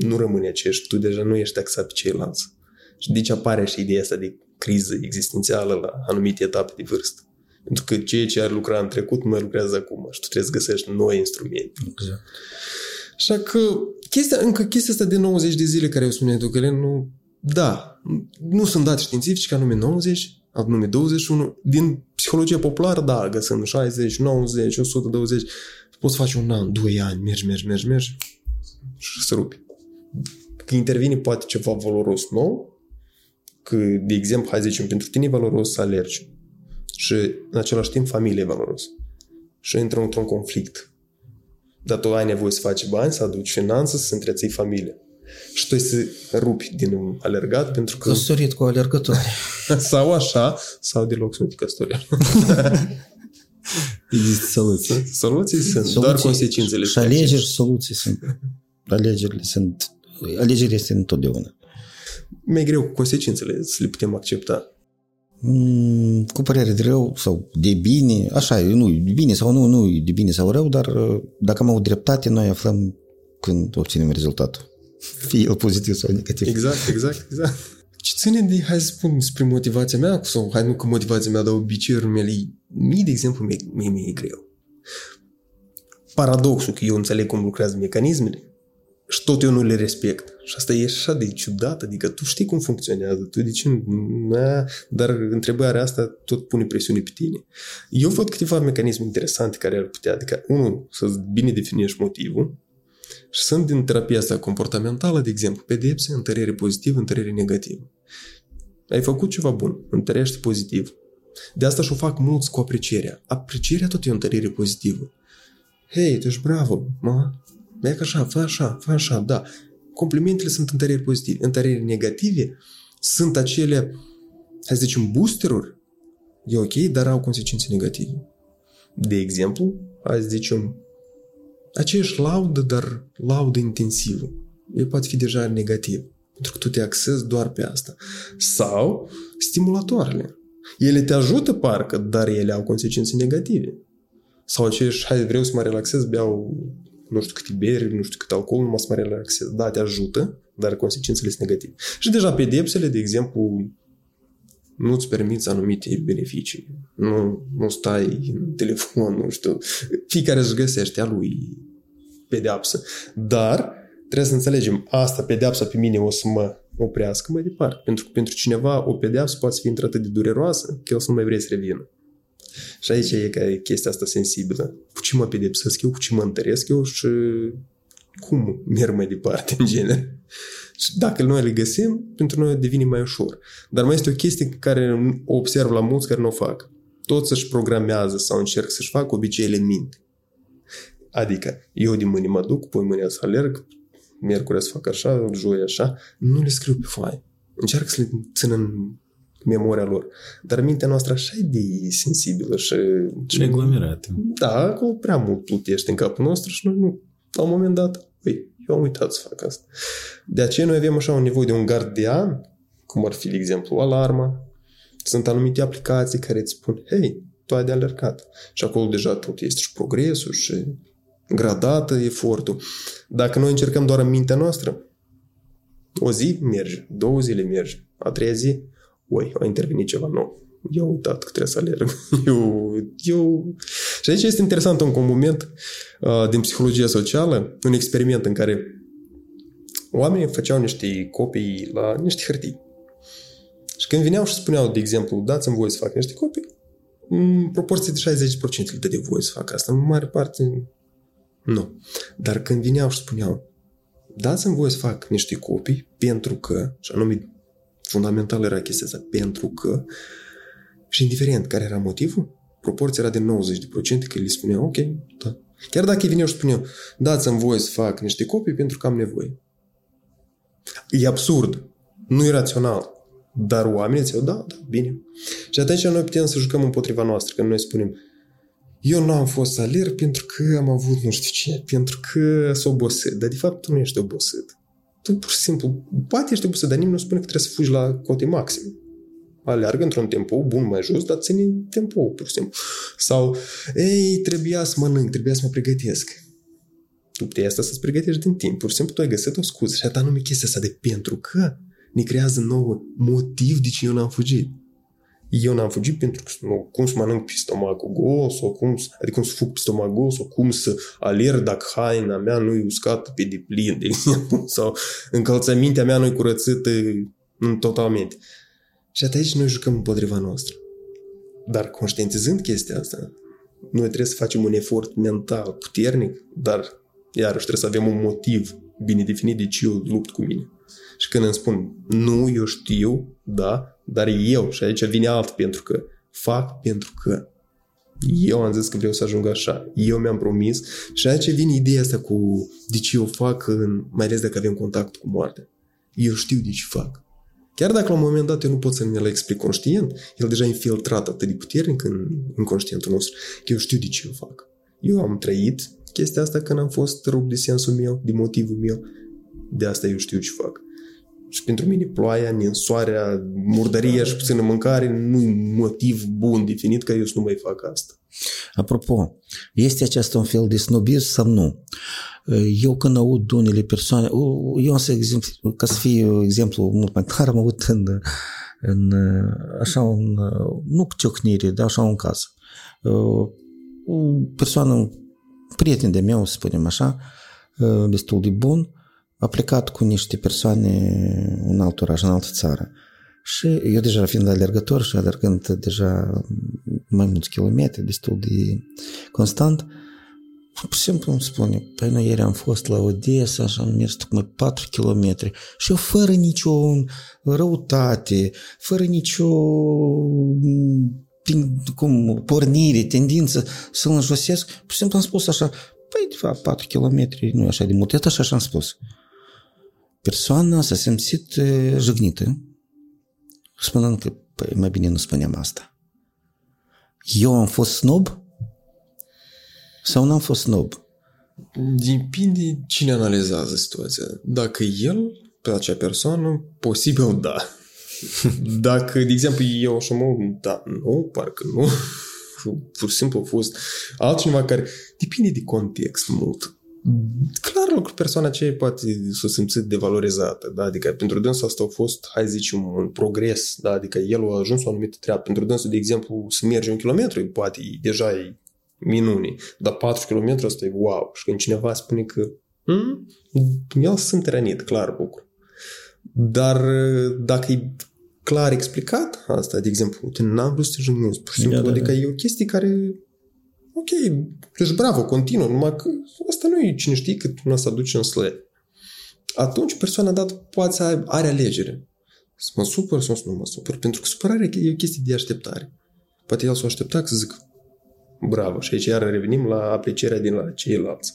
Nu rămâne aceeași, tu deja nu ești taxat pe ceilalți. Și deci apare și ideea asta de criză existențială la anumite etape de vârstă. Pentru că ceea ce ar lucra în trecut nu mai lucrează acum și tu trebuie să găsești noi instrumente. Exact. Așa că chestia, încă chestia asta de 90 de zile care eu spuneai tu, Călen, nu, da, nu sunt date științifice, anume 90, anume 21. Din psihologia populară, da, găsim 60, 90, 120. Poți face un an, doi ani, mergi, mergi, mergi, mergi și să rupi. Că intervine poate ceva valoros nou, că, de exemplu, hai zicem, pentru tine e valoros să alergi și, în același timp, familie e valoros. Și intră într-un conflict. Dar tu ai nevoie să faci bani, să aduci finanțe, să întreții familie. Și tu să rupi din alergat pentru că... Căsătorit cu alergători. <laughs> sau așa, sau deloc sunt căsătorit. <laughs> Există soluții. Soluții sunt, soluții, doar consecințele. Și alegeri și soluții sunt. Alegerile sunt... Alegerile este întotdeauna mai greu cu consecințele să le putem accepta. Mm, cu părere de rău sau de bine, așa, nu, de bine sau nu, nu de bine sau rău, dar uh, dacă am avut dreptate, noi aflăm când obținem rezultatul. <laughs> Fie el pozitiv sau negativ. Exact, exact, exact. Ce ține de, hai să spun, spre motivația mea, sau hai nu că motivația mea, dar obiceiurile mele, mie, de exemplu, mie, mie, mie e greu. Paradoxul că eu înțeleg cum lucrează mecanismele, și tot eu nu le respect. Și asta e așa de ciudat, adică tu știi cum funcționează, tu de ce nu... Dar întrebarea asta tot pune presiune pe tine. Eu văd câteva mecanisme interesante care ar putea, adică, unul, să bine definești motivul, și sunt din terapia asta comportamentală, de exemplu, pedepse, întărire pozitivă, întărire negativă. Ai făcut ceva bun, întărește pozitiv. De asta și-o fac mulți cu aprecierea. Aprecierea tot e o întărire pozitivă. Hei, tu ești bravo, mă, Merg așa, fă așa, fă așa, da. Complimentele sunt întăriri pozitive. Întăriri negative sunt acele, hai să zicem, boosteruri. E ok, dar au consecințe negative. De exemplu, hai să zicem, aceeași laudă, dar laudă intensivă. E poate fi deja negativ. Pentru că tu te axezi doar pe asta. Sau stimulatoarele. Ele te ajută parcă, dar ele au consecințe negative. Sau aceeași, hai, vreau să mă relaxez, beau nu știu câte beri, nu știu cât alcool, nu mă să mă relaxez. Da, te ajută, dar consecințele sunt negative. Și deja pedepsele, de exemplu, nu-ți permiți anumite beneficii. Nu, nu stai în telefon, nu știu. Fiecare își găsește a lui pedeapsă. Dar trebuie să înțelegem, asta, pedeapsa pe mine o să mă oprească mai departe. Pentru că pentru cineva o pedeapsă poate fi într-atât de dureroasă că el să nu mai vrei să revină. Și aici e ca chestia asta sensibilă. Cu ce mă pedepsesc eu, cu ce mă întăresc eu și cum merg mai departe în genere. Și dacă noi le găsim, pentru noi devine mai ușor. Dar mai este o chestie care o observ la mulți care nu o fac. Toți să-și programează sau încerc să-și facă obiceiile în minte. Adică, eu de mâine mă duc, poi mâine să alerg, miercuri să fac așa, joi așa, nu le scriu pe foaie. Încearcă să le țină în memoria lor. Dar mintea noastră așa e de sensibilă și... Și aglomerată. Da, acolo prea mult plutește în capul nostru și noi nu. La un moment dat, păi, eu am uitat să fac asta. De aceea noi avem așa un nevoie de un gardian, cum ar fi, de exemplu, alarma. Sunt anumite aplicații care îți spun, hei, tu ai de alergat. Și acolo deja tot este și progresul și gradată efortul. Dacă noi încercăm doar în mintea noastră, o zi merge, două zile merge, a treia zi, oi, a intervenit ceva nou. Eu am uitat că trebuie să alerg. <laughs> Eu, eu... Și aici este interesant un moment uh, din psihologia socială, un experiment în care oamenii făceau niște copii la niște hârtii. Și când veneau și spuneau, de exemplu, dați-mi voie să fac niște copii, în proporție de 60% le de voie să fac asta. În mare parte, nu. Dar când veneau și spuneau, dați-mi voie să fac niște copii pentru că, și anume fundamental era chestia asta, pentru că, și indiferent care era motivul, proporția era de 90% că le spuneau, ok, da. Chiar dacă ei veneau și spuneau, dați-mi voie să fac niște copii pentru că am nevoie. E absurd. Nu e rațional. Dar oamenii ziceau, da, da, bine. Și atunci noi putem să jucăm împotriva noastră, când noi spunem, eu nu am fost să alerg pentru că am avut nu știu ce, pentru că s-a obosit. Dar de fapt tu nu ești obosit. Tu pur și simplu, poate ești obosit, dar nimeni nu spune că trebuie să fugi la cote maxim. Aleargă într-un tempo bun mai jos, dar ține tempo pur și simplu. Sau, ei, trebuia să mănânc, trebuia să mă pregătesc. Tu puteai asta să-ți pregătești din timp. Pur și simplu tu ai găsit o scuză și atâta nu chestia asta de pentru că ne creează nou motiv de ce eu n-am fugit. Eu n-am fugit pentru că nu, cum să mănânc pe stomacul gol sau cum, adică cum să fug pe stomac gol sau cum să alerg dacă haina mea nu e uscată pe deplin, de exemplu, <laughs> sau încălțămintea mea nu e curățită în totalmente. Și atunci noi jucăm împotriva noastră. Dar conștientizând chestia asta, noi trebuie să facem un efort mental puternic, dar iarăși trebuie să avem un motiv bine definit de ce eu lupt cu mine. Și când îmi spun, nu, eu știu, da, dar eu, și aici vine alt pentru că, fac pentru că eu am zis că vreau să ajung așa, eu mi-am promis și aici vine ideea asta cu de ce eu fac, în, mai ales dacă avem contact cu moartea. Eu știu de ce fac. Chiar dacă la un moment dat eu nu pot să ne-l explic conștient, el deja e infiltrat atât de puternic în, în conștientul nostru, că eu știu de ce eu fac. Eu am trăit chestia asta când am fost rupt de sensul meu, de motivul meu, de asta eu știu ce fac. Și pentru mine ploaia, ninsoarea, murdăria și puțină mâncare nu e motiv bun definit ca eu să nu mai fac asta. Apropo, este acesta un fel de snobism sau nu? Eu când aud unele persoane, eu să exemplu, ca să fie un exemplu mult mai clar, am avut în, în așa un, nu ciocnire, dar așa un caz. O persoană, prieten de meu, să spunem așa, destul de bun, a plecat cu niște persoane în alt oraș, în altă țară. Și eu deja fiind alergător și alergând deja mai mulți kilometri, destul de constant, pur și simplu îmi spune, păi noi ieri am fost la Odessa și am mers tocmai 4 km și eu fără nicio răutate, fără nicio cum, pornire, tendință să-l înjosesc, pur și simplu am spus așa, păi de fapt 4 km nu e așa de mult, iată așa și am spus persoana s-a simțit jignită, spunând că păi, mai bine nu spuneam asta. Eu am fost snob sau n-am fost snob? Depinde cine analizează situația. Dacă el, pe acea persoană, posibil da. <laughs> Dacă, de exemplu, eu și mă, da, nu, parcă nu. <laughs> Pur și simplu a fost altcineva care depinde de context mult clar lucru persoana aceea poate s-a simțit devalorizată, da? adică pentru dânsul asta a fost, hai zice, un, un progres, da? adică el a ajuns o anumită treabă. Pentru dânsul, de exemplu, să merge un kilometru, poate deja e minune, dar 4 km asta e wow. Și când cineva spune că hmm, el sunt rănit, clar lucru. Dar dacă e clar explicat asta, de exemplu, n-am vrut să te jignesc, pur și simplu, da, da, adică da. e o chestie care ok, deci bravo, continuă, numai că asta nu e cine știe cât nu să aduce în sled. Atunci persoana dată poate să are alegere. Să mă supăr sau să nu mă supăr. Pentru că supărarea e o chestie de așteptare. Poate el s-o aștepta să zic bravo. Și aici iar revenim la aprecierea din la ceilalți.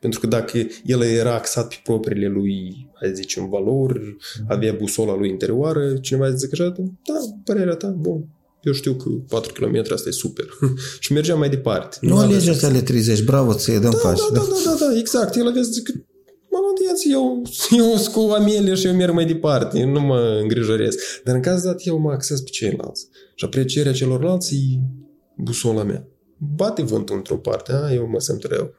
Pentru că dacă el era axat pe propriile lui, hai zicem, valori, avea busola lui interioară, cineva zice că da, părerea ta, bun, eu știu că 4 km asta e super. <laughs> și mergeam mai departe. Nu, nu alegi astea ale 30, bravo ție, dăm da, pași. Da, da, da, da, da, exact. El avea zic, mă lădeți, eu, <laughs> eu scuva amele și eu merg mai departe, nu mă îngrijorez. Dar în cazul dat, eu mă acces pe ceilalți. Și aprecierea celorlalți e busola mea. Bate vântul într-o parte, a, eu mă simt rău.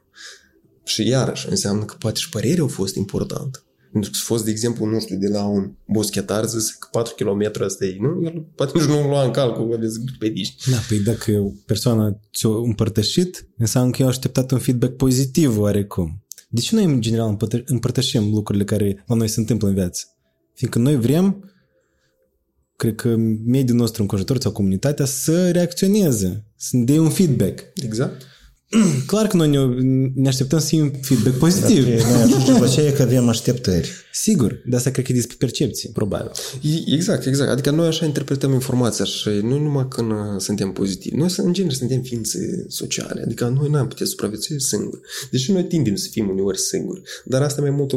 Și iarăși, înseamnă că poate și părerea a fost importantă. Pentru că a fost, de exemplu, nu știu, de la un boschetar zis că 4 km asta e, nu? El poate nici nu lua în calcul, aveți pe dici. Da, păi dacă o persoană ți-o împărtășit, înseamnă că eu așteptat un feedback pozitiv oarecum. De ce noi, în general, împărtășim lucrurile care la noi se întâmplă în viață? Fiindcă noi vrem, cred că mediul nostru înconjurător sau comunitatea să reacționeze, să ne dea un feedback. Exact. <clears throat> Clar că noi ne, ne așteptăm să fim feedback pozitiv. Noi ajungem la aceea că avem așteptări. Sigur, de asta cred că e despre percepție, probabil. Exact, exact. Adică noi așa interpretăm informația și nu numai când suntem pozitivi. Noi, în genere, suntem ființe sociale. Adică noi n-am putea supraviețui singuri. Deci noi tindem să fim uneori singuri. Dar asta mai mult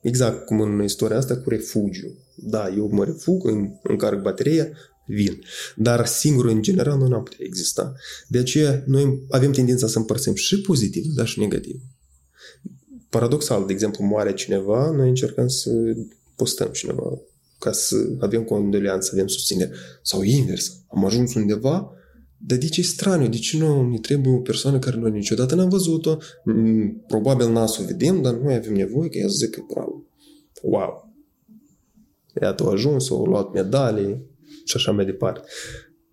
exact cum în istoria asta cu refugiu. Da, eu mă refug, încarc bateria, vin. Dar singur, în general, nu am putea exista. De aceea, noi avem tendința să împărțim și pozitiv, dar și negativ. Paradoxal, de exemplu, moare cineva, noi încercăm să postăm cineva ca să avem condoleanță, să avem susținere. Sau invers, am ajuns undeva, dar de ce e straniu? De ce nu ne trebuie o persoană care noi niciodată n-am văzut-o? Mm, probabil n-a să o vedem, dar noi avem nevoie că ea să zică bravo. Wow! Iată, a ajuns, au luat medalii, și așa mai departe.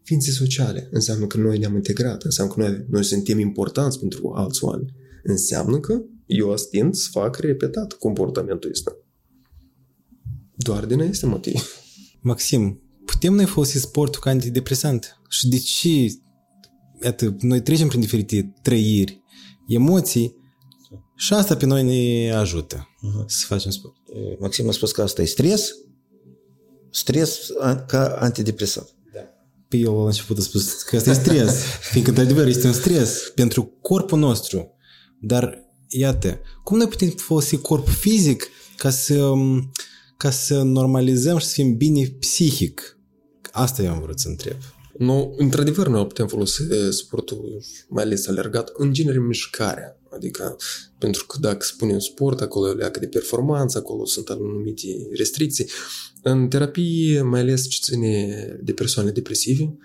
Ființe sociale înseamnă că noi ne-am integrat, înseamnă că noi, noi suntem importanți pentru alți oameni. Înseamnă că eu tind să fac repetat comportamentul ăsta. Doar din este motiv. Maxim, putem noi folosi sportul ca antidepresant? Și de ce iată, noi trecem prin diferite trăiri, emoții și asta pe noi ne ajută uh-huh. să facem sport. Maxim a spus că asta e stres, Stres ca antidepresant. Da. Păi eu la început am spus că asta e stres, fiindcă într-adevăr este un stres pentru corpul nostru. Dar, iată, cum noi putem folosi corpul fizic ca să, ca să normalizăm și să fim bine psihic? Asta eu am vrut să întreb. Nu, într-adevăr, noi putem folosi sportul, mai ales alergat, în genere mișcarea. Adică, pentru că dacă spunem sport, acolo e leacă de performanță, acolo sunt anumite restricții. În terapie, mai ales ce ține de persoane depresive,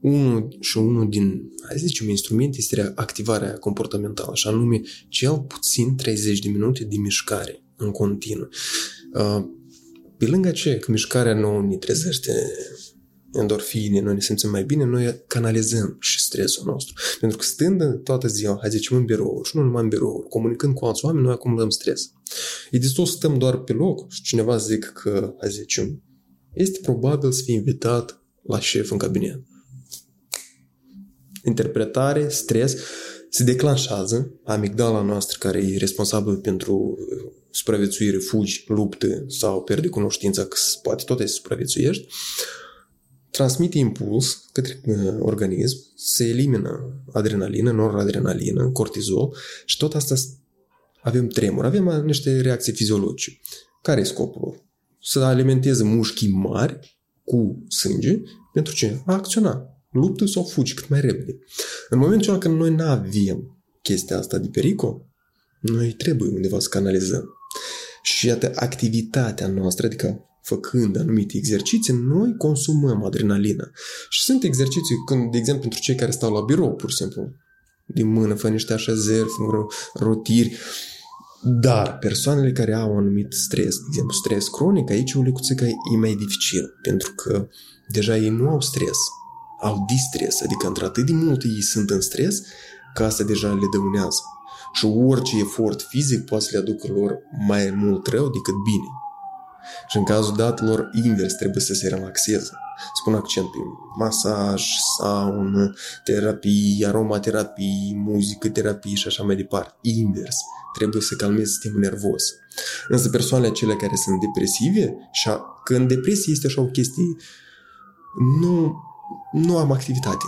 unul și unul din, hai să zicem, instrumente este activarea comportamentală, și anume cel puțin 30 de minute de mișcare în continuu. Pe lângă aceea că mișcarea nu ne trezește endorfine, noi ne simțim mai bine, noi canalizăm și stresul nostru. Pentru că stând toată ziua, hai zicem, în birou, și nu numai în birou, comunicând cu alți oameni, noi acumulăm stres. E destul să stăm doar pe loc și cineva zic că, hai zicem, este probabil să fie invitat la șef în cabinet. Interpretare, stres, se declanșează amigdala noastră care e responsabilă pentru supraviețuire, fugi, luptă sau pierde cunoștința că poate tot să supraviețuiești transmite impuls către uh, organism, se elimină adrenalină, noradrenalină, cortizol și tot asta avem tremur, avem uh, niște reacții fiziologice. Care e scopul Să alimenteze mușchii mari cu sânge pentru ce? A acționa. Luptă sau fugi cât mai repede. În momentul când noi nu avem chestia asta de pericol, noi trebuie undeva să canalizăm. Și iată, activitatea noastră, adică făcând anumite exerciții, noi consumăm adrenalină. Și sunt exerciții, când, de exemplu, pentru cei care stau la birou, pur și simplu, din mână, fă niște așezări, fă rotiri, dar persoanele care au un anumit stres, de exemplu, stres cronic, aici o lecuțică e mai dificil, pentru că deja ei nu au stres, au distres, adică într-atât de mult ei sunt în stres, că asta deja le dăunează. Și orice efort fizic poate să le aducă lor mai mult rău decât bine. Și în cazul datelor, invers, trebuie să se relaxeze. Spun accent pe masaj, saună, terapii, aromaterapii, muzică, terapii și așa mai departe. Invers. Trebuie să calmezi sistemul nervos. Însă persoanele acelea care sunt depresive, și a, când depresie este așa o chestie, nu, nu am activitate.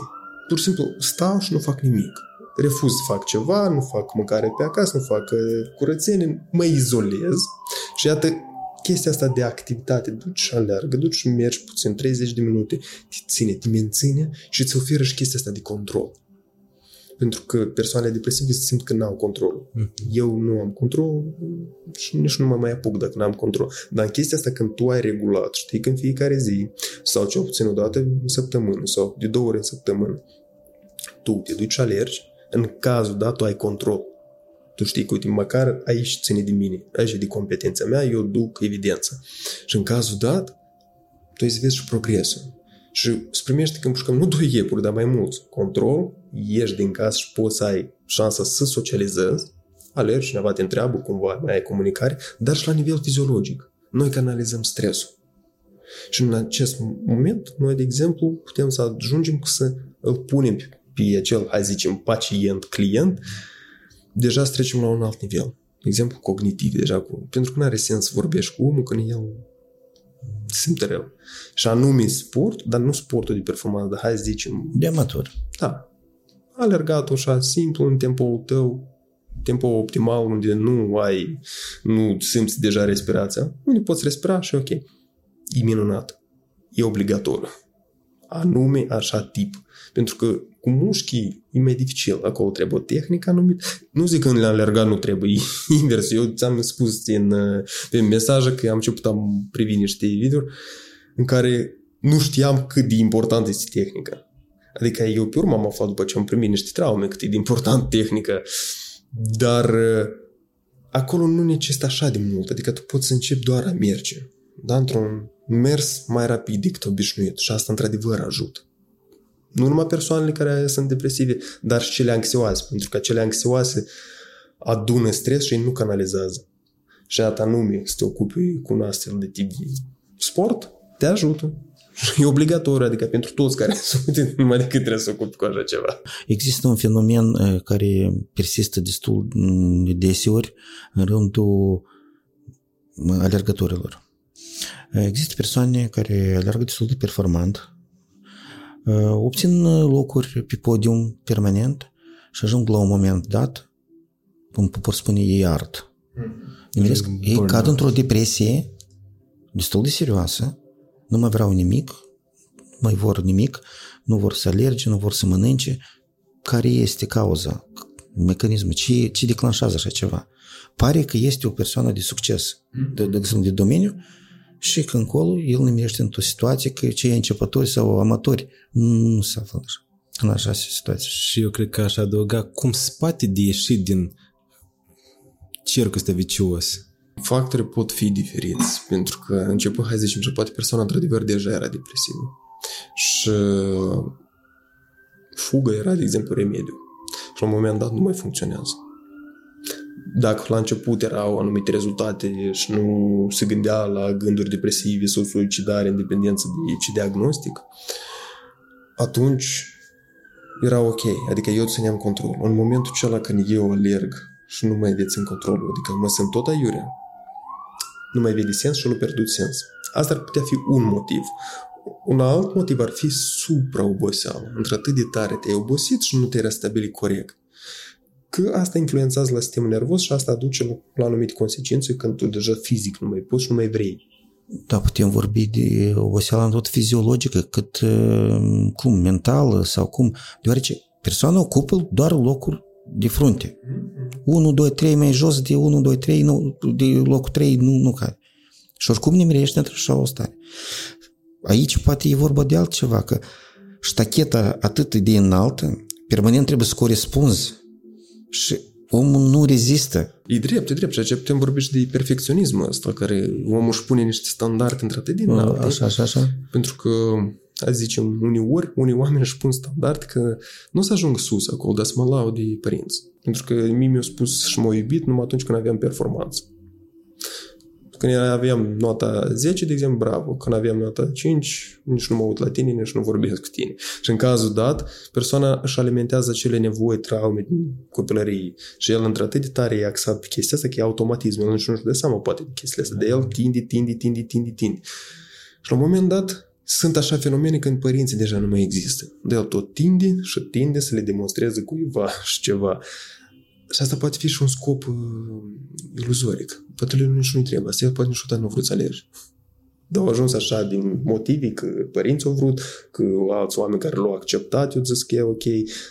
Pur și simplu stau și nu fac nimic. refuz să fac ceva, nu fac mâncare pe acasă, nu fac uh, curățenie, mă izolez și iată chestia asta de activitate, duci și aleargă, duci și mergi puțin 30 de minute, te ține, te menține și îți oferă și chestia asta de control. Pentru că persoanele depresive se simt că n-au control. Mm. Eu nu am control și nici nu mă mai apuc dacă n-am control. Dar în chestia asta când tu ai regulat, știi că în fiecare zi sau cel puțin o dată în săptămână sau de două ori în săptămână, tu te duci și alergi, în cazul dat tu ai control. Tu știi că, uite, măcar aici ține de mine, aici e de competența mea, eu duc evidența. Și în cazul dat, tu îți vezi și progresul. Și îți primești când pușcăm nu doi iepuri, dar mai mulți. Control, ieși din casă și poți să ai șansa să socializezi, alergi, cineva te întreabă cumva, mai ai comunicare, dar și la nivel fiziologic. Noi canalizăm stresul. Și în acest moment, noi, de exemplu, putem să ajungem să îl punem pe acel, hai zicem, pacient-client, deja să trecem la un alt nivel. De exemplu, cognitiv, deja cu... Pentru că nu are sens să vorbești cu omul când el simte rău. Și anume sport, dar nu sportul de performanță, dar hai să zicem... De amator. Da. Alergat așa, simplu, în timpul tău, timpul optimal, unde nu ai, nu simți deja respirația, unde poți respira și ok. E minunat. E obligatoriu. Anume așa tip. Pentru că cu mușchii e mai dificil. Acolo trebuie o tehnică anumită. Nu zic că în alergat nu trebuie <laughs> invers. Eu ți-am spus în, pe mesaje că am început am privi niște video în care nu știam cât de important este tehnica. Adică eu pe urmă am aflat după ce am primit niște traume cât e de important tehnica. Dar acolo nu necesită așa de mult. Adică tu poți să începi doar a merge. Da? Într-un mers mai rapid decât obișnuit. Și asta într-adevăr ajută. Nu numai persoanele care sunt depresive, dar și cele anxioase, pentru că cele anxioase adună stres și nu canalizează. Și atât anume să te ocupi cu un astfel de tip de sport, te ajută. E obligatoriu, adică pentru toți care <laughs> sunt, numai decât trebuie să ocupi cu așa ceva. Există un fenomen uh, care persistă destul de deseori în rândul uh, alergătorilor. Uh, există persoane care alergă destul de performant, obțin locuri pe podium permanent și ajung la un moment dat, cum pot spune, ei art. Mm-hmm. Ei cad într-o depresie destul de serioasă, nu mai vreau nimic, nu mai vor nimic, nu vor să alerge, nu vor să mănânce. Care este cauza, mecanismul, ce, ce declanșează așa ceva? Pare că este o persoană de succes, de, de, de domeniu, și că încolo el nimerește într-o situație că cei începători sau amatori nu se află așa, în așa situație. Și eu cred că aș adăuga cum spate de ieșit din cercul ăsta vicios. Factorii pot fi diferiți, pentru că începând, hai să zicem, și poate persoana într-adevăr deja era depresivă. Și fuga era, de exemplu, remediu. Și la un moment dat nu mai funcționează dacă la început erau anumite rezultate și nu se gândea la gânduri depresive sau suicidare în dependență de ce diagnostic, atunci era ok, adică eu țineam control. În momentul acela când eu alerg și nu mai dețin controlul, adică mă sunt tot aiurea, nu mai vede sens și nu pierdut sens. Asta ar putea fi un motiv. Un alt motiv ar fi supraoboseală. Într-atât de tare te-ai obosit și nu te-ai restabilit corect că asta influențează la sistemul nervos și asta duce la anumite consecințe când tu deja fizic nu mai poți și nu mai vrei. Da, putem vorbi de oboseală tot fiziologică, cât uh, cum, mentală sau cum, deoarece persoana ocupă doar locul de frunte. 1, 2, 3 mai jos de 1, 2, 3, nu, de locul 3 nu, nu care. Și oricum ne mirește într-așa o stare. Aici poate e vorba de altceva, că ștacheta atât de înaltă, permanent trebuie să corespunzi și omul nu rezistă. E drept, e drept. Și aici putem vorbi și de perfecționismul ăsta, care omul își pune niște standarde într-atât din înalte. Așa, așa, așa. Pentru că, hai zicem, uneori, unii oameni își pun standard că nu o să ajung sus acolo, dar să mă laud de părinți. Pentru că mie mi-au spus și m-au iubit numai atunci când aveam performanță. Când aveam nota 10, de exemplu, bravo. Când aveam nota 5, nici nu mă uit la tine, nici nu vorbesc cu tine. Și în cazul dat, persoana își alimentează acele nevoi, traume din copilărie. Și el într-atât de tare e axat pe chestia asta că e automatism. El nici nu-și dă seama poate de chestiile astea. De el tinde, tinde, tinde, tinde, tinde. Și la un moment dat, sunt așa fenomene când părinții deja nu mai există. De el tot tinde și tinde să le demonstreze cuiva și ceva. Și asta poate fi și un scop uh, iluzoric. Poate lui nici nu-i trebuie. Asta el poate nici nu vrut să alergi. Dar au ajuns așa din motivi că părinții au vrut, că alți oameni care l-au acceptat, eu zis că e ok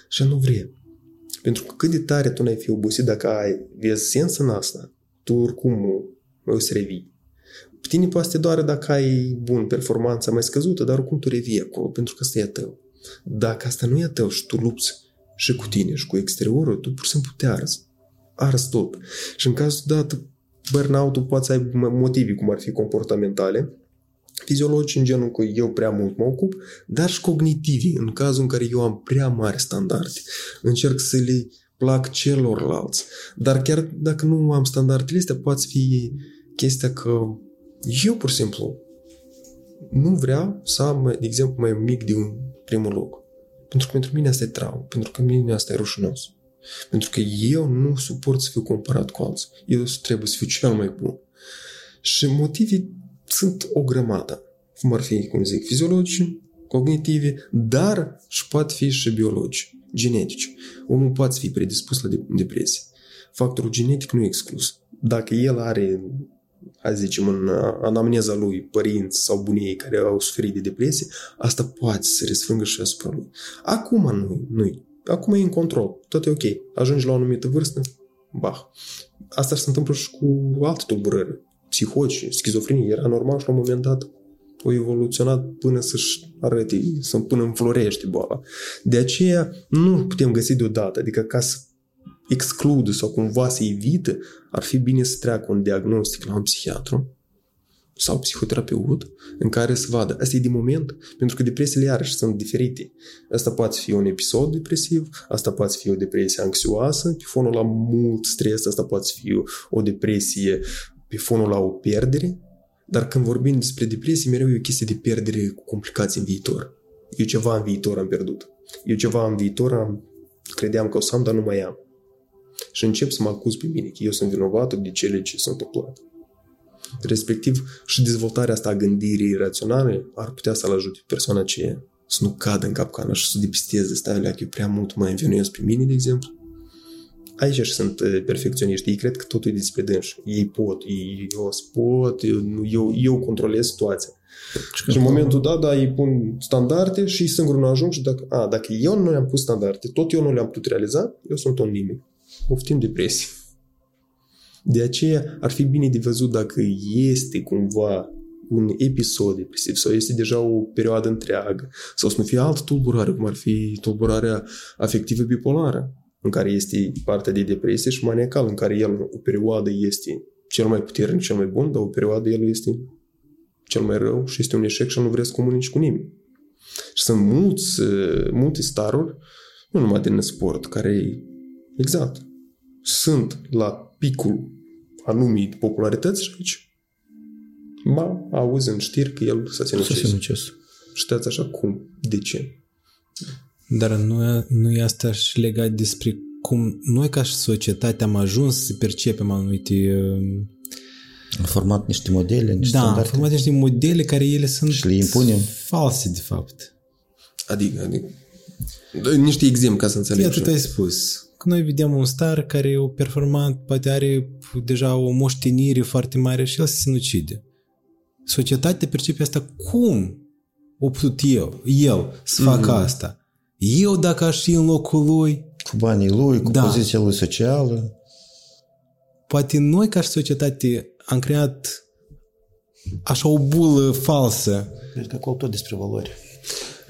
și nu vrea. Pentru că cât de tare tu n-ai fi obosit dacă ai, vezi sens în asta, tu oricum o să revii. Pe tine poate să te doare dacă ai, bun, performanța mai scăzută, dar oricum tu revii acolo, pentru că asta e a tău. Dacă asta nu e a tău și tu lupți și cu tine și cu exteriorul, tu pur și simplu te arzi. Arzi tot. Și în cazul dat, burnout-ul poate să ai motivi, cum ar fi comportamentale, fiziologici în genul că eu prea mult mă ocup, dar și cognitivi, în cazul în care eu am prea mari standarde. Încerc să le plac celorlalți. Dar chiar dacă nu am standardele astea, poate fi chestia că eu, pur și simplu, nu vreau să am, de exemplu, mai mic de un primul loc. Pentru că pentru mine asta e traumă, pentru că mine asta e rușinos. Pentru că eu nu suport să fiu comparat cu alții. Eu trebuie să fiu cel mai bun. Și motivii sunt o grămadă. Cum ar fi, cum zic, fiziologici, cognitivi, dar și pot fi și biologici, genetici. Omul poate fi predispus la depresie. Factorul genetic nu e exclus. Dacă el are, hai zicem, în anamneza lui, părinți sau bunii care au suferit de depresie, asta poate să răsfrângă și asupra lui. Acum nu, nu Acum e în control. Tot e ok. Ajungi la o anumită vârstă, bah. Asta se întâmplă și cu alte tulburări psihoci, schizofrenie, era normal și la un moment dat o evoluționat până să-și arăte, să până înflorește boala. De aceea nu putem găsi deodată, adică ca să exclude sau cumva să evite, ar fi bine să treacă un diagnostic la un psihiatru sau psihoterapeut în care să vadă. Asta e de moment, pentru că depresiile iarăși sunt diferite. Asta poate fi un episod depresiv, asta poate fi o depresie anxioasă, pe fonul la mult stres, asta poate fi o depresie pe fonul la o pierdere, dar când vorbim despre depresie, mereu e o chestie de pierdere cu complicații în viitor. Eu ceva în viitor am pierdut. Eu ceva în viitor am, credeam că o să am, dar nu mai am. Și încep să mă acuz pe mine, că eu sunt vinovat de cele ce s-au întâmplat. Respectiv, și dezvoltarea asta a gândirii raționale ar putea să-l ajute persoana ce să nu cadă în capcana și să depisteze, stai, că eu prea mult mă învinuiesc pe mine, de exemplu, aici și sunt uh, perfecționiști. Ei cred că totul e despre dânși. Ei pot, ei, eu pot, eu, eu, eu controlez situația. Și în momentul dat, da, ei pun standarde și singur nu ajung și dacă, a, dacă eu nu le-am pus standarde, tot eu nu le-am putut realiza, eu sunt un nimic. Oftim depresie. De aceea ar fi bine de văzut dacă este cumva un episod depresiv sau este deja o perioadă întreagă sau să nu fie altă tulburare, cum ar fi tulburarea afectivă bipolară în care este partea de depresie și maniacal, în care el o perioadă este cel mai puternic, cel mai bun, dar o perioadă el este cel mai rău și este un eșec și nu vrea să comunici cu nimeni. Și sunt mulți, multe staruri, nu numai din sport, care exact sunt la picul anumit popularități și aici ba, auzi în știri că el s-a sinucis. Știați așa cum? De ce? Dar nu, nu e asta și legat despre cum noi ca și societate am ajuns să percepem anumite... Uh, am format niște modele, niște Da, standarde. am format niște modele care ele sunt și le impunem. false, de fapt. Adică, adică niște exemple ca să înțeleg. Iată, ai spus. Că noi vedem un star care e performant, poate are deja o moștenire foarte mare și el se sinucide. Societatea percepe asta cum o putut eu, el, să facă mm-hmm. asta. Eu dacă aș fi în locul lui... Cu banii lui, cu Da. poziția lui socială. Poate noi ca și societate am creat așa o bulă falsă. Cred că acolo tot despre valori.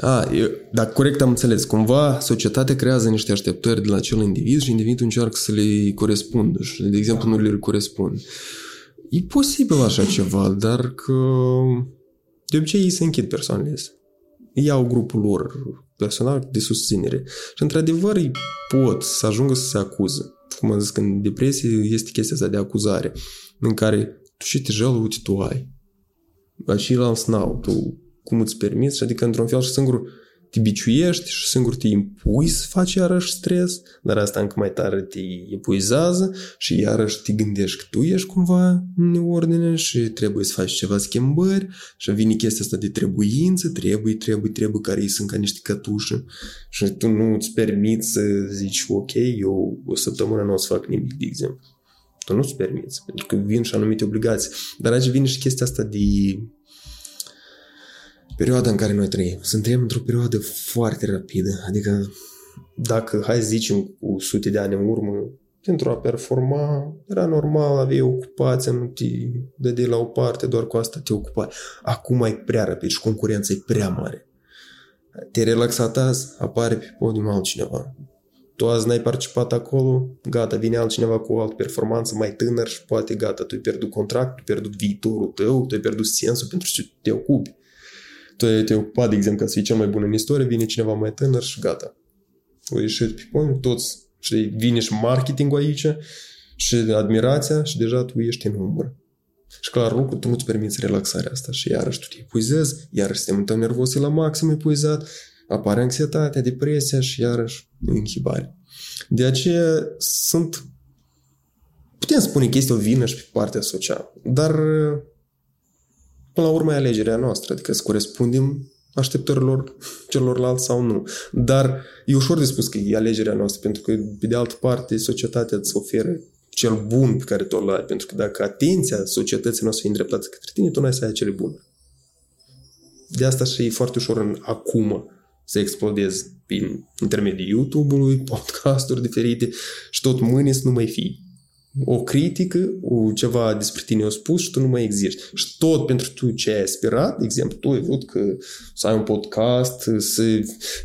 A, eu, dacă corect am înțeles, cumva societatea creează niște așteptări de la acel individ și individul încearcă să le corespundă și, de exemplu, nu le corespund. E posibil așa ceva, dar că de obicei ei se închid persoanele astea. Ei Iau grupul lor personal de susținere. Și, într-adevăr, ei pot să ajungă să se acuze. Cum am zis, că în depresie este chestia asta de acuzare, în care tu și te jăl, uite, tu ai. Dar și la n-au, tu cum îți permiți, și adică într-un fel și singur te biciuiești și singur te impui să faci iarăși stres, dar asta încă mai tare te epuizează și iarăși te gândești că tu ești cumva în neordine și trebuie să faci ceva schimbări și vine chestia asta de trebuință, trebuie, trebuie, trebuie, care sunt ca niște cătușe și tu nu îți permiți să zici, ok, eu o săptămână nu o să fac nimic, de exemplu. Tu nu-ți permiți, pentru că vin și anumite obligații. Dar aici vine și chestia asta de perioada în care noi trăim. Suntem într-o perioadă foarte rapidă. Adică dacă, hai să zicem, cu sute de ani în urmă, pentru a performa, era normal, aveai ocupația, nu te dădeai la o parte, doar cu asta te ocupai. Acum e prea rapid și concurența e prea mare. Te-ai relaxat azi, apare pe podium altcineva. Tu azi n-ai participat acolo, gata, vine altcineva cu o altă performanță mai tânăr și poate gata, tu ai pierdut contract, tu ai pierdut viitorul tău, tu ai pierdut sensul pentru ce te ocupi tu te-ai ocupat, de exemplu, ca să fii cel mai bun în istorie, vine cineva mai tânăr și gata. O ieșit pe pont, toți, și vine și marketingul aici, și admirația și deja tu ești în umbră. Și clar lucru, tu nu-ți permiți relaxarea asta și iarăși tu te epuizezi, iarăși sistemul tău nervos e la maxim epuizat, apare anxietatea, depresia și iarăși inhibare. De aceea sunt putem spune că este o vină și pe partea socială, dar Până la urmă e alegerea noastră, adică să corespundem așteptărilor celorlalți sau nu. Dar e ușor de spus că e alegerea noastră, pentru că, pe de altă parte, societatea îți oferă cel bun pe care tu îl ai, pentru că dacă atenția societății noastre e îndreptată către tine, tu n-ai să ai cele bune. De asta și e foarte ușor în acum să explodezi prin intermediul YouTube-ului, <laughs> podcasturi diferite și tot mâine să nu mai fii o critică, o ceva despre tine o spus și tu nu mai existi. Și tot pentru tu ce ai aspirat, de exemplu, tu ai vrut că să ai un podcast, să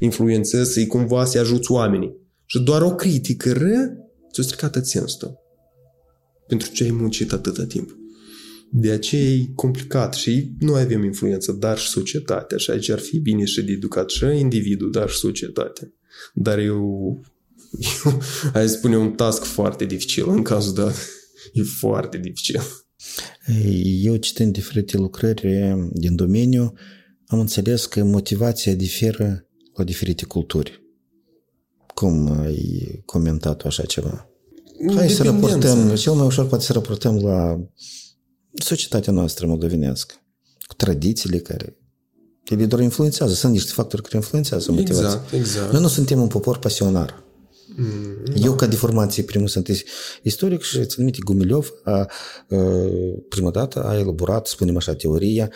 influențezi, să-i cumva să ajuți oamenii. Și doar o critică rea ți-a stricat sensul tău. Pentru ce ai muncit atâta timp. De aceea e complicat și noi avem influență, dar și societatea. Și aici ar fi bine și de educat și individul, dar și societatea. Dar eu <laughs> hai să spune, un task foarte dificil în cazul dat. <laughs> E foarte dificil. Eu citind diferite lucrări din domeniu, am înțeles că motivația diferă la diferite culturi. Cum ai comentat așa ceva? Hai să raportăm, cel mai ușor poate să raportăm la societatea noastră moldovenească, cu tradițiile care ele doar influențează, sunt niște factori care influențează motivația. Exact, exact. Noi nu suntem un popor pasionar. Mm, Eu, ca de formație, primul sunt istoric și țin minte, Gumilov a, a, prima dată a elaborat, spunem așa, teoria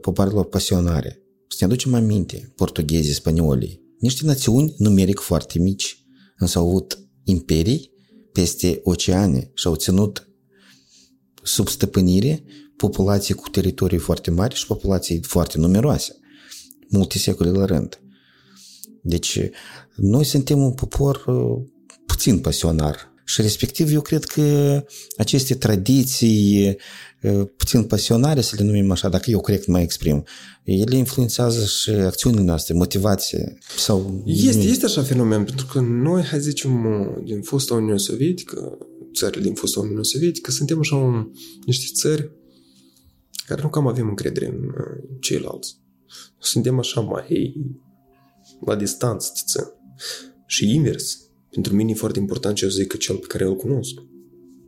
popoarelor pasionare. Să ne aducem aminte, portughezii, spaniolii, niște națiuni numeric foarte mici, însă au avut imperii peste oceane și au ținut sub stăpânire populații cu teritorii foarte mari și populații foarte numeroase, multe secole la rând. Deci, noi suntem un popor puțin pasionar. Și respectiv eu cred că aceste tradiții puțin pasionare, să le numim așa, dacă eu corect mai exprim, ele influențează și acțiunile noastre, motivație sau... Este, este așa fenomen, pentru că noi, hai zicem, din fosta Uniune Sovietică, țările din fosta Uniune Sovietică, suntem așa un, niște țări care nu cam avem încredere în ceilalți. Suntem așa mai la distanță, țin. Și invers. Pentru mine e foarte important ce eu zic că cel pe care îl cunosc.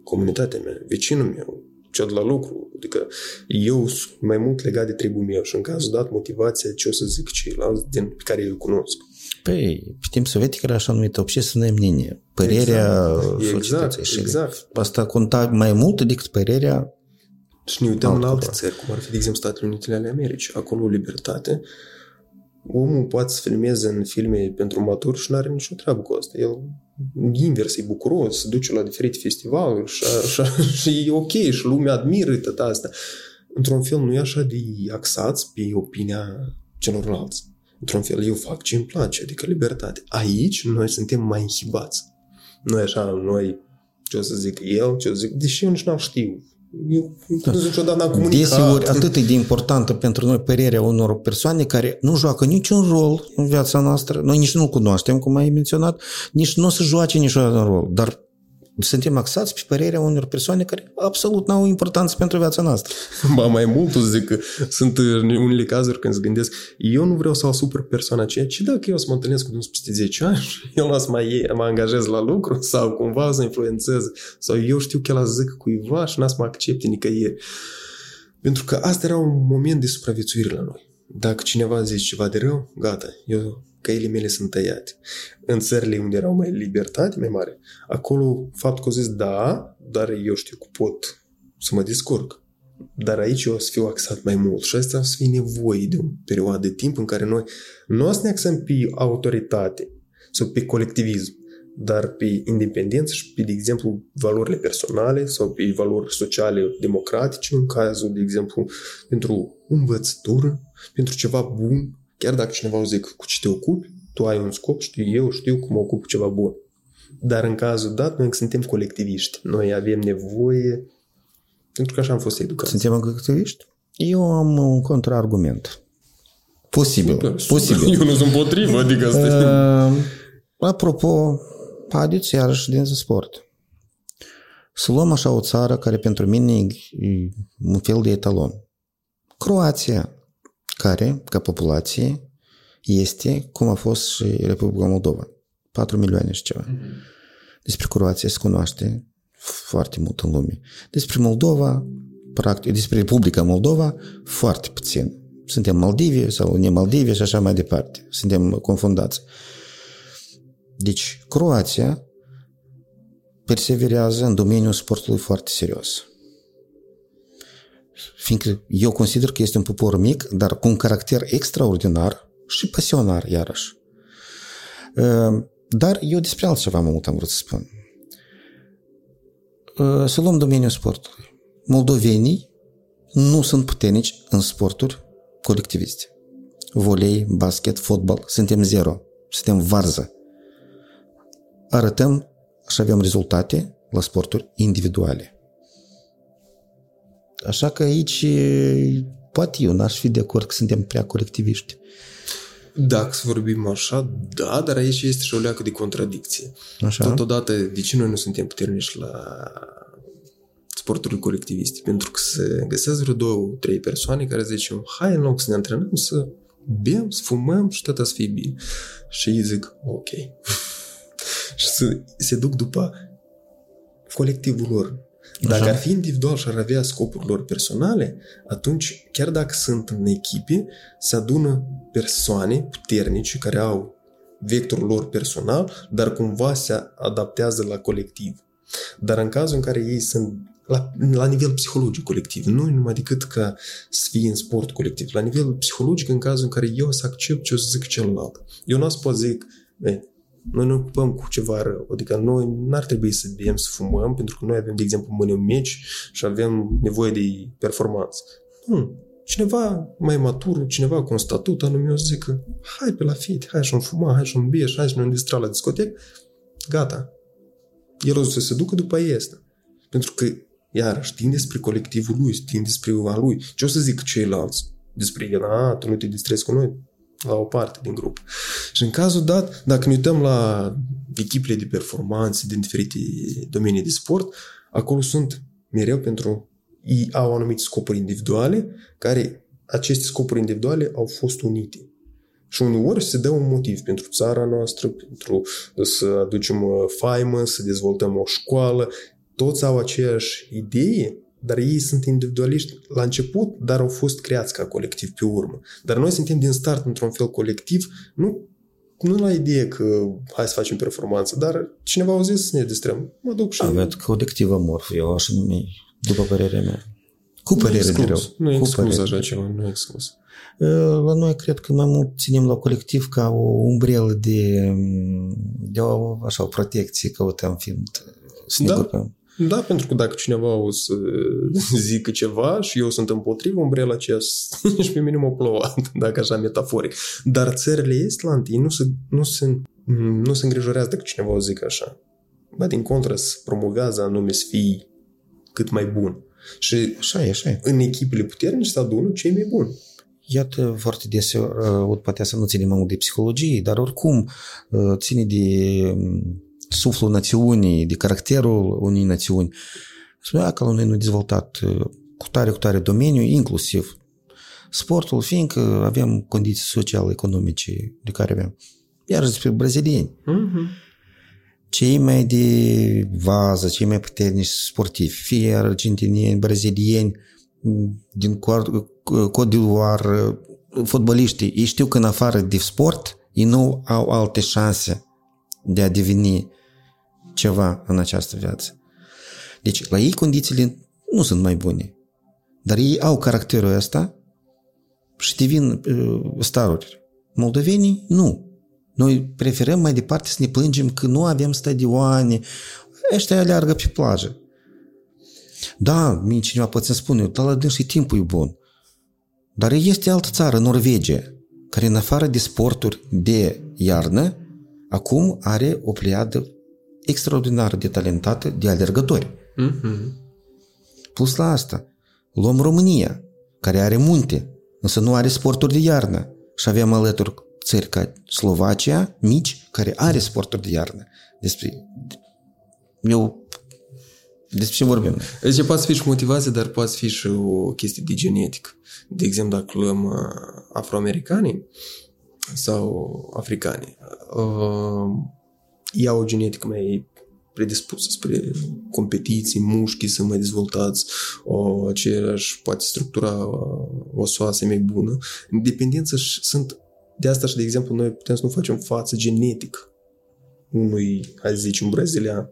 Comunitatea mea, vecinul meu, cel de la lucru. Adică eu sunt mai mult legat de tribul meu și în cazul dat motivația ce o să zic ceilalți din, pe care îl cunosc. Păi, pe timp sovietic era așa numită общественное мнение. Părerea exact, societății. Exact, exact. Asta conta mai mult decât părerea și ne uităm în alte țări, cum ar fi, de exemplu, Statele Unite ale Americii. Acolo libertate omul poate să filmeze în filme pentru maturi și nu are nicio treabă cu asta. El invers, e bucuros, se duce la diferite festivaluri și, și, <laughs> și e ok și lumea admiră tot asta. Într-un fel nu e așa de axați pe opinia celorlalți. Într-un fel eu fac ce îmi place, adică libertate. Aici noi suntem mai inhibați. Noi așa, noi ce o să zic el, ce o să zic, deși eu nici n-am știu eu da. niciodată n-am comunicat. Deseori atât e de importantă pentru noi părerea unor persoane care nu joacă niciun rol în viața noastră. Noi nici nu-l cunoaștem, cum ai menționat, nici nu o să joace niciodată un rol. Dar suntem axați pe părerea unor persoane care absolut n-au importanță pentru viața noastră. <laughs> Ba mai mult, o să zic că sunt unele cazuri când se gândesc, eu nu vreau să asupăr persoana aceea, ci dacă eu să mă întâlnesc cu unul peste 10 ani, <laughs> eu las mai mă angajez la lucru sau cumva să influențez sau eu știu că el a zic cuiva și n-a să mă accepte nicăieri. Pentru că asta era un moment de supraviețuire la noi. Dacă cineva zice ceva de rău, gata, eu căile mele sunt tăiate. În țările unde erau mai libertate mai mare, acolo faptul că au zis da, dar eu știu că pot să mă descurc. Dar aici eu o să fiu axat mai mult și asta o să fie nevoie de o perioadă de timp în care noi nu o să ne axăm pe autoritate sau pe colectivism, dar pe independență și pe, de exemplu, valorile personale sau pe valori sociale democratice, în cazul, de exemplu, pentru învățătură, pentru ceva bun, chiar dacă cineva o zic cu ce te ocupi, tu ai un scop, știu eu, știu cum mă ocup cu ceva bun. Dar în cazul dat, noi suntem colectiviști. Noi avem nevoie, pentru că așa am fost educați. Suntem colectiviști? Eu am un contraargument. Posibil. Super, posibil. <laughs> Eu nu sunt potrivă, adică asta uh, Apropo, haideți iarăși din sport. Să luăm așa o țară care pentru mine e un fel de etalon. Croația, care, ca populație, este cum a fost și Republica Moldova. 4 milioane și ceva. Despre Croația se cunoaște foarte mult în lume. Despre Moldova, practic, despre Republica Moldova, foarte puțin. Suntem Maldive sau ne Maldive și așa mai departe. Suntem confundați. Deci, Croația perseverează în domeniul sportului foarte serios. Fiindcă eu consider că este un popor mic, dar cu un caracter extraordinar și pasionar, iarăși. Ă, dar eu despre altceva mai mult am vrut să spun. Ă, să luăm domeniul sportului. Moldovenii nu sunt puternici în sporturi colectiviste. Volei, basket, fotbal, suntem zero. Suntem varză arătăm și avem rezultate la sporturi individuale. Așa că aici poate eu n-aș fi de acord că suntem prea colectiviști. Dacă să vorbim așa, da, dar aici este și o leacă de contradicție. Așa? Totodată, de ce noi nu suntem puternici la sporturile colectiviste? Pentru că se găsesc vreo două, trei persoane care zicem, hai în loc să ne antrenăm, să bem, să fumăm și tot să fie bine. Și ei zic, ok <laughs> și să se duc după colectivul lor. Dacă Așa. ar fi individual și ar avea scopuri lor personale, atunci, chiar dacă sunt în echipe, se adună persoane puternice care au vectorul lor personal, dar cumva se adaptează la colectiv. Dar în cazul în care ei sunt la, la nivel psihologic colectiv, nu numai decât ca să fie în sport colectiv, la nivel psihologic în cazul în care eu să accept ce o să zic celălalt. Eu nu o să pot zic, noi ne ocupăm cu ceva rău. Adică noi n-ar trebui să bem, să fumăm, pentru că noi avem, de exemplu, mâini mici și avem nevoie de performanță. Nu. Cineva mai matur, cineva cu un statut anume, o să zică, hai pe la fit, hai și-un fuma, hai și-un bie, hai și-un distra la discotec, gata. El o să se ducă după este. Pentru că, iarăși, știm despre colectivul lui, știm despre a lui. Ce o să zic ceilalți? Despre el, a, tu nu te distrezi cu noi? La o parte din grup. Și în cazul dat, dacă ne uităm la echipele de performanță din diferite domenii de sport, acolo sunt mereu pentru ei au anumite scopuri individuale, care aceste scopuri individuale au fost unite. Și uneori se dă un motiv pentru țara noastră, pentru să aducem uh, faimă, să dezvoltăm o școală. Toți au aceeași idee, dar ei sunt individualiști la început, dar au fost creați ca colectiv pe urmă. Dar noi suntem din start într-un fel colectiv, nu, nu la idee că hai să facem performanță, dar cineva a zis să ne distrăm. Mă duc și... Avem colectiv amorf, eu așa numi, după părerea mea. Cu părere de rău. Nu e exclus așa ceva, nu e exclus. La noi cred că mai mult ținem la colectiv ca o umbrelă de, de o, așa, o protecție, căutăm fiind să ne da. Da, pentru că dacă cineva o să <laughs> zică ceva și eu sunt împotrivă, umbrela aceea <laughs> și pe mine m-a plouat, <laughs> dacă așa metaforic. Dar țările estlantii nu se, nu se, nu se îngrijorează dacă cineva o zică așa. Ba, din contră, se promovează anume să fii cât mai bun. Și așa e, așa e. în echipele puternice se adună cei mai buni. Iată, foarte deseori, uh, poate să nu ține mai mult de psihologie, dar oricum uh, ține de suflul națiunii, de caracterul unei națiuni. Spunea că noi nu dezvoltat uh, cu tare, cu tare domeniu, inclusiv sportul, fiindcă avem condiții social-economice de care avem. Iar despre brazilieni. Mhm. Cei mai de vază, cei mai puternici sportivi, fie argentinieni, brazilieni, din Côte d'Ivoire, fotbaliștii, ei știu că în afară de sport, ei nu au alte șanse de a deveni ceva în această viață. Deci, la ei condițiile nu sunt mai bune. Dar ei au caracterul ăsta și devin uh, staruri. Moldovenii, nu. Noi preferăm mai departe să ne plângem că nu avem stadioane. Ăștia aleargă pe plajă. Da, mie cineva poate să spune, dar la dâns timpul e bun. Dar este altă țară, Norvegia, care în afară de sporturi de iarnă, acum are o pleiadă extraordinară de talentată de alergători. Mhm. Plus la asta, luăm România, care are munte, însă nu are sporturi de iarnă. Și avem alături țări ca Slovacia, mici, care are sporturi de iarnă. Despre... Eu... Despre ce vorbim? Deci poate fi și motivație, dar poate fi și o chestie de genetică. De exemplu, dacă luăm uh, afroamericanii sau africanii, uh, ei au o genetică mai predispusă spre competiții, mușchii sunt mai dezvoltați, o, aceeași poate structura uh, osoasă mai bună. În dependență și sunt de asta și, de exemplu, noi putem să nu facem față genetic unui, hai să zici, un brazilian.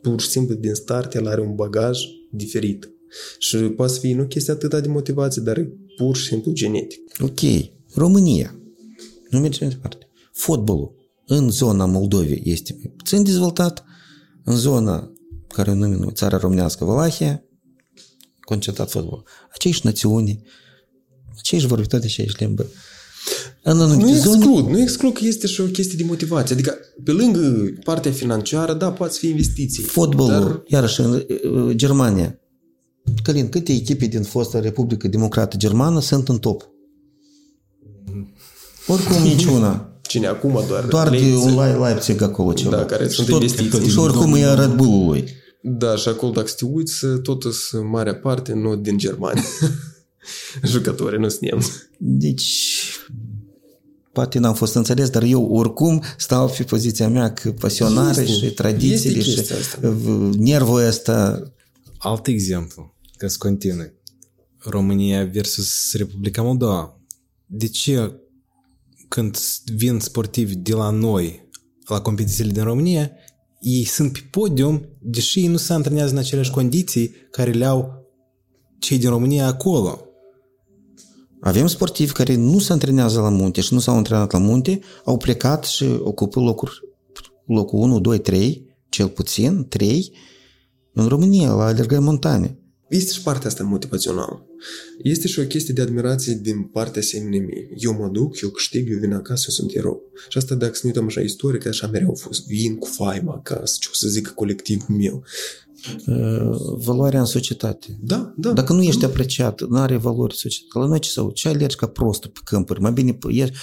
Pur și simplu, din start, el are un bagaj diferit. Și poate să fie nu chestia atâta de motivație, dar e pur și simplu genetic. Ok, România. Nu mergem mai departe. Fotbalul în zona Moldovei este mai puțin dezvoltat, în zona care o numim noi țara românească, Valahia, concentrat fotbal. Aceiși națiuni, aceiși vorbitori, aceiși limbă. În Nu anumite zone, exclud, nu exclud că este și o chestie de motivație. Adică, pe lângă partea financiară, da, poate fi investiții. fotbalul, Dar iarăși, în uh, Germania. Călin, câte echipe din fosta Republică Democrată Germană sunt în top? Oricum niciuna. cine acum doar... Doar de Leipzig. un Lei- Leipzig acolo ceva. Da, care Și sunt tot- investiții. Și oricum e a Red Bull-ului. Da, și acolo, dacă să te uiți, tot sunt marea parte, nu din Germania. <laughs> Jucători, nu sunt nemți. Deci, poate n-am fost înțeles, dar eu oricum stau pe poziția mea că pasionare Este. și tradițiile Este și chestia asta. uh, nervul ăsta. Alt exemplu, ca să continui. România versus Republica Moldova. De ce când vin sportivi de la noi la competițiile din România, ei sunt pe podium, deși ei nu se antrenează în aceleași condiții care le au cei din România acolo. Avem sportivi care nu se antrenează la munte și nu s-au antrenat la munte, au plecat și ocupă locuri, locul 1, 2, 3, cel puțin 3, în România, la alergări montane. Este și partea asta motivațională. Este și o chestie de admirație din partea seminei mei. Eu mă duc, eu câștig, eu vin acasă, eu sunt erou. Și asta dacă să ne uităm așa istoric, așa mereu a fost. Vin cu faima acasă, ce o să zică colectivul meu. Uh, Valoarea în societate. Da, da. Dacă nu ești apreciat, nu are valori societate. La noi ce sau ce alergi ca prostul pe câmpuri? Mai bine, ești,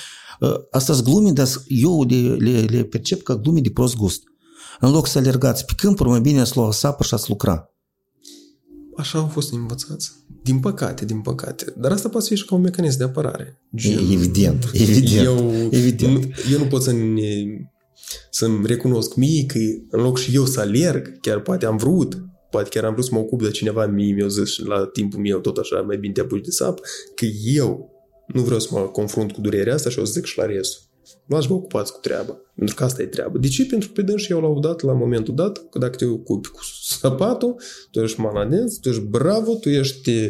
asta sunt glume, dar eu le, le, le percep ca glume de prost gust. În loc să alergați pe câmpuri, mai bine ați lua sapă și ați lucra. Așa au fost învățați. Din păcate, din păcate. Dar asta poate fi și ca un mecanism de apărare. Gen, Evident, evident, eu, evident. Nu, eu nu pot să să-mi recunosc mie că în loc și eu să alerg, chiar poate am vrut, poate chiar am vrut să mă ocup de cineva, mie mi-a zis și la timpul meu tot așa, mai bine te apuci de sap, că eu nu vreau să mă confrunt cu durerea asta și o să zic și la restul. Luați vă ocupați cu treaba. Pentru că asta e treaba. De ce? Pentru că pe dâns și eu l-au dat la momentul dat că dacă te ocupi cu sapatul, tu ești maladez, tu ești bravo, tu ești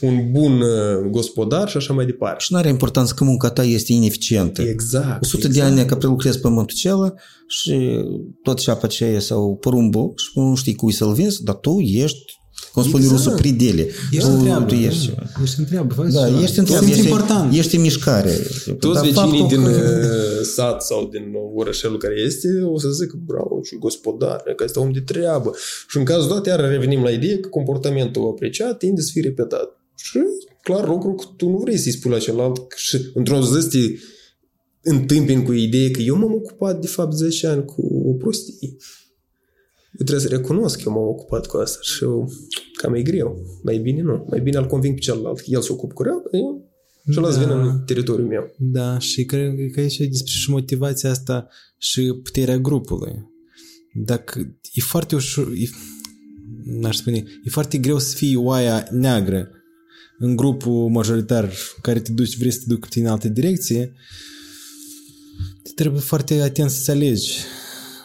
un bun uh, gospodar și așa mai departe. Și nu are importanță că munca ta este ineficientă. Exact. 100 exact. de ani că prelucrezi pământul acela și tot ceapa aceea sau porumbul și nu știi cui să-l vinzi, dar tu ești, cum spune Exact. rusul, predele. Ești tu, întreabă. tu ești ceva. Ești întreabă. faci Da, ceva. ești întreabă, Simți ești, important. ești în mișcare. Toți Dar vecinii faptul din că- uh, sat sau din orășelul care este o să zic bravo și gospodar, că este om de treabă. Și în cazul dat, iar revenim la idee că comportamentul apreciat tinde să fie repetat. Și clar lucru că tu nu vrei să-i spui la celălalt și într-o zi să te întâmpin cu ideea că eu m-am ocupat de fapt 10 ani cu o prostie. Eu trebuie să recunosc că eu m-am ocupat cu asta și eu, cam e greu. Mai bine nu. Mai bine îl conving pe celălalt. El se ocupă cu rea, eu și las Da. vină în teritoriul meu. Da, și cred că aici e despre și motivația asta și puterea grupului. Dacă e foarte ușor, e, n-aș spune, e foarte greu să fii oaia neagră în grupul majoritar care te duci, vrei să te duc cu tine în altă direcție, te trebuie foarte atent să-ți alegi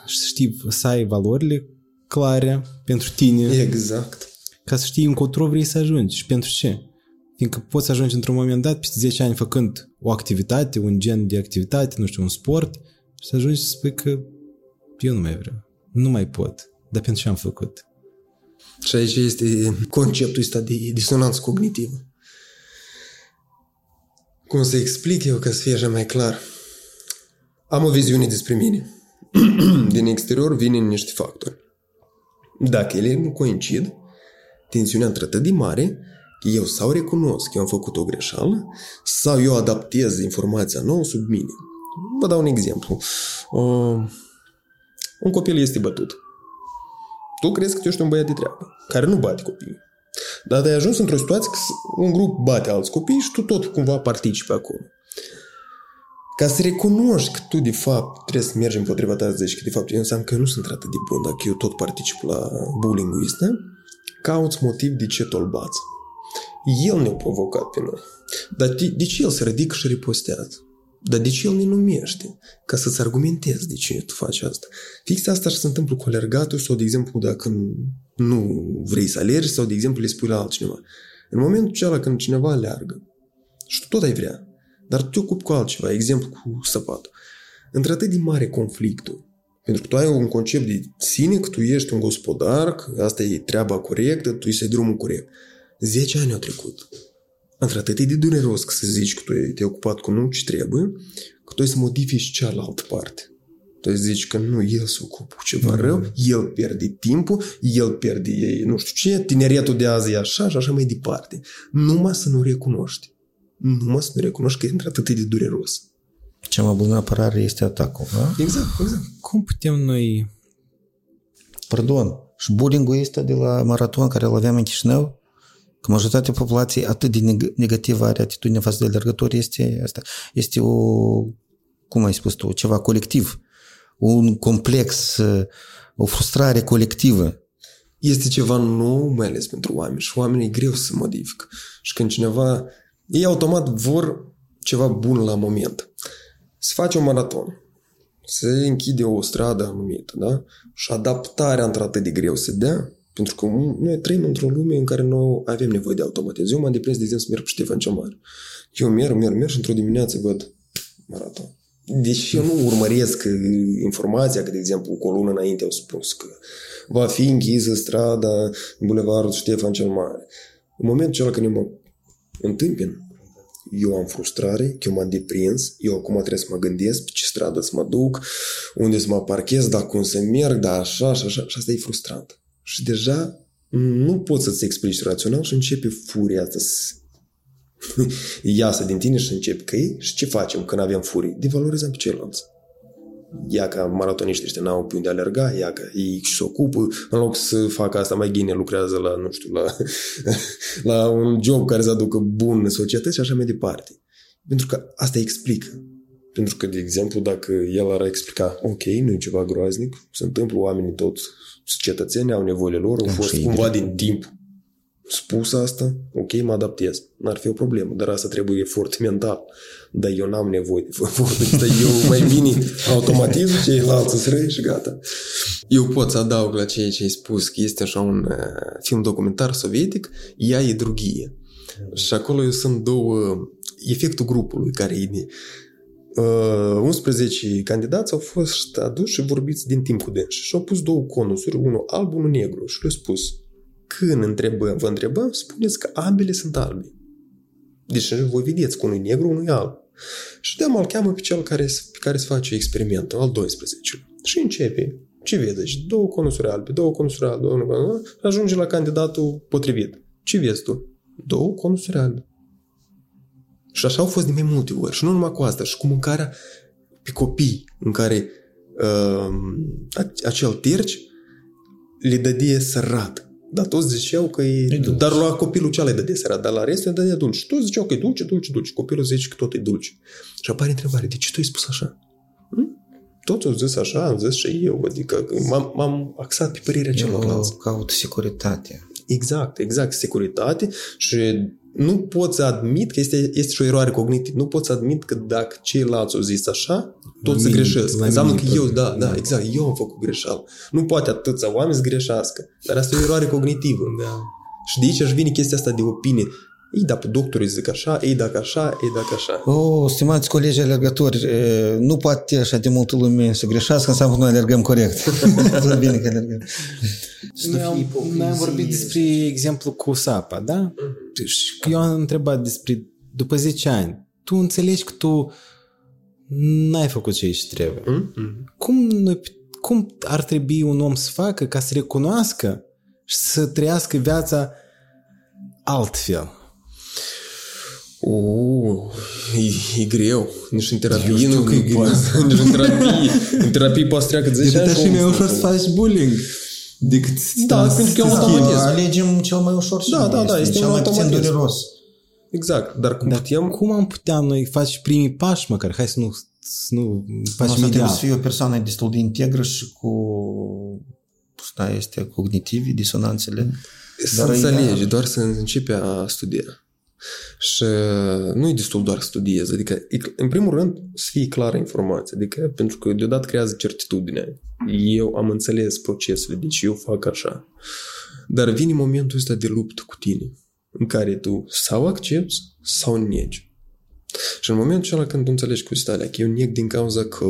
și să știi, să ai valorile clare pentru tine Exact. ca să știi încotro vrei să ajungi și pentru ce. Fiindcă poți să ajungi într-un moment dat, peste 10 ani făcând o activitate, un gen de activitate, nu știu, un sport, și să ajungi să spui că eu nu mai vreau, nu mai pot, dar pentru ce am făcut? Și aici este conceptul ăsta de disonanță cognitivă. Cum să explic eu ca să fie așa mai clar? Am o viziune despre mine. <clears throat> Din exterior vin niște factori. Dacă ele nu coincid, tensiunea între atât de mare că eu sau recunosc că eu am făcut o greșeală sau eu adaptez informația nouă sub mine. Vă dau un exemplu. Uh, un copil este bătut. Tu crezi că tu ești un băiat de treabă, care nu bate copiii. Dar ai ajuns într-o situație că un grup bate alți copii și tu tot cumva participi acolo. Ca să recunoști că tu, de fapt, trebuie să mergi împotriva ta, să zici că, de fapt, eu înseamnă că eu nu sunt atât de bun dacă eu tot particip la bullying-ul ăsta, cauți motiv de ce tu bați. El ne-a provocat pe noi. Dar de, de ce el se ridică și ripostează? Dar de ce el ne numește? Ca să-ți argumentezi de ce tu faci asta. Fix asta și se întâmplă cu alergatul sau, de exemplu, dacă nu vrei să alergi sau, de exemplu, le spui la altcineva. În momentul acela când cineva aleargă și tu tot ai vrea, dar tu te ocupi cu altceva, exemplu cu săpatul. Între atât de mare conflictul, pentru că tu ai un concept de sine, că tu ești un gospodar, că asta e treaba corectă, tu îi să drumul corect. 10 ani au trecut. Între atât e de dureros că să zici că tu te-ai ocupat cu nu ce trebuie, că tu ai să modifici cealaltă parte. Tu ai să zici că nu, el se ocupă cu ceva rău, el pierde timpul, el pierde, nu știu ce, tineretul de azi e așa și așa mai departe. Numai să nu recunoști. Numai să nu recunoști că e între atât de dureros. Cea mai bună apărare este atacul, da? Exact, exact. Cum putem noi Pardon. Și bullying-ul ăsta de la maraton care îl aveam în Chișinău, că majoritatea populației atât de neg- negativă are atitudine față de alergători, este asta. Este o, cum ai spus tu, ceva colectiv. Un complex, o frustrare colectivă. Este ceva nou, mai ales pentru oameni și oamenii e greu să se modifică. Și când cineva, ei automat vor ceva bun la moment. Să faci un maraton, se închide o stradă anumită, da? Și adaptarea într-atât de greu se dea, pentru că noi trăim într-o lume în care noi avem nevoie de automatizm. Eu m-am deprins, de exemplu, să merg pe Ștefan cel Mare. Eu merg, merg, merg și într-o dimineață văd maraton. Deci eu nu urmăresc informația că, de exemplu, cu o lună înainte au spus că va fi închisă strada în Bulevardul Ștefan cel Mare. În momentul acela când eu mă întâmpin, eu am frustrare, că eu m-am deprins, eu acum trebuie să mă gândesc pe ce stradă să mă duc, unde să mă parchez, dar cum să merg, dar așa și așa, și asta e frustrant. Și deja nu poți să-ți explici rațional și începe furia asta să <laughs> iasă din tine și începi căi și ce facem când avem furii? Devalorizăm pe ceilalți. Ia ca maratoniștii ăștia n-au pe unde alerga, ia că ei și se ocupă, în loc să facă asta mai bine, lucrează la, nu știu, la, <laughs> la un job care să aducă bun societății și așa mai departe. Pentru că asta explică. Pentru că, de exemplu, dacă el ar explica, ok, nu e ceva groaznic, se întâmplă, oamenii tot cetățenii au nevoile lor, au fost cumva din timp spus asta, ok, mă adaptez. N-ar fi o problemă, dar asta trebuie efort mental. Dar eu n-am nevoie de efort. Dar eu mai bine automatizm ceilalți să răi și gata. Eu pot să adaug la ceea ce ai spus că este așa un uh, film documentar sovietic, Ea e drughie. Și acolo sunt două, efectul grupului care e Uh, 11 candidați au fost aduși și vorbiți din timp cu dânsi și au pus două conusuri, unul alb, unul negru și le-au spus când întrebăm, vă întrebăm, spuneți că ambele sunt albe. Deci voi vedeți că unul e negru, unul e alb. Și de îl cheamă pe cel care, pe care se face experimentul, al 12 Și începe. Ce vezi? Deci două conusuri albe, două conusuri albe, două conusuri ajunge la candidatul potrivit. Ce vezi tu? Două conusuri albe. Și așa au fost de mai multe ori. Și nu numai cu asta. Și cu mâncarea pe copii în care uh, acel terci le dădea sărat. Dar toți ziceau că e... dulce. Dar la copilul ce le dădea sărat, dar la restul le dădea dulce. Toți ziceau că e dulce, dulce, dulce. Copilul zice că tot e dulce. Și apare întrebare, de ce tu ai spus așa? Hm? Toți au zis așa, am zis și eu. Adică m-am, m-am axat pe părerea celorlalți. Eu caut securitate. Exact, exact, securitate și nu pot să admit că este, este și o eroare cognitivă. Nu pot să admit că dacă ceilalți au zis așa, tot să mine, greșesc. la Înseamnă mine că eu, tot. da, da, exact, eu am făcut greșeală. Nu poate atâția oameni să greșească. Dar asta e o eroare cognitivă. Da. Și de aici își vine chestia asta de opinie. Ei, dacă doctorul zic așa, ei dacă așa, ei dacă așa. O, stimați colegi alergători, e, nu poate așa de multă lume să greșească, înseamnă că noi alergăm corect. <laughs> Bine că alergăm. Noi am, noi am vorbit despre exemplu cu sapa, da? Și eu am întrebat despre, după 10 ani, tu înțelegi că tu n-ai făcut ce ești trebuie. Mm? Cum, noi, cum ar trebui un om să facă ca să recunoască și să trăiască viața altfel? Că e nu greu. poți. Nici în terapie. În terapie poți să treacă 10 ani. Decât și așa mai omul ușor să să faci bullying decât Da, să- pentru că e un să schimbi. automatism. Alegem cel mai ușor și Da, da, da, este cel un mai puțin automatism. dureros. Exact. Dar cum Dar putem... cum am putea noi face primii pași măcar? Hai să nu, să nu Asta facem trebuie ideal. să fie o persoană destul de integră și cu asta este cognitiv, disonanțele. Să Dar e- înțelegi, doar să începi a studia. Și nu e destul doar să studiezi. Adică, e- în primul rând, să fie clară informația. Adică, pentru că deodată creează certitudinea. Eu am înțeles procesele, deci eu fac așa. Dar vine momentul ăsta de luptă cu tine, în care tu sau accepti sau negi. Și în momentul acela când tu înțelegi cu alea că eu neg din cauza că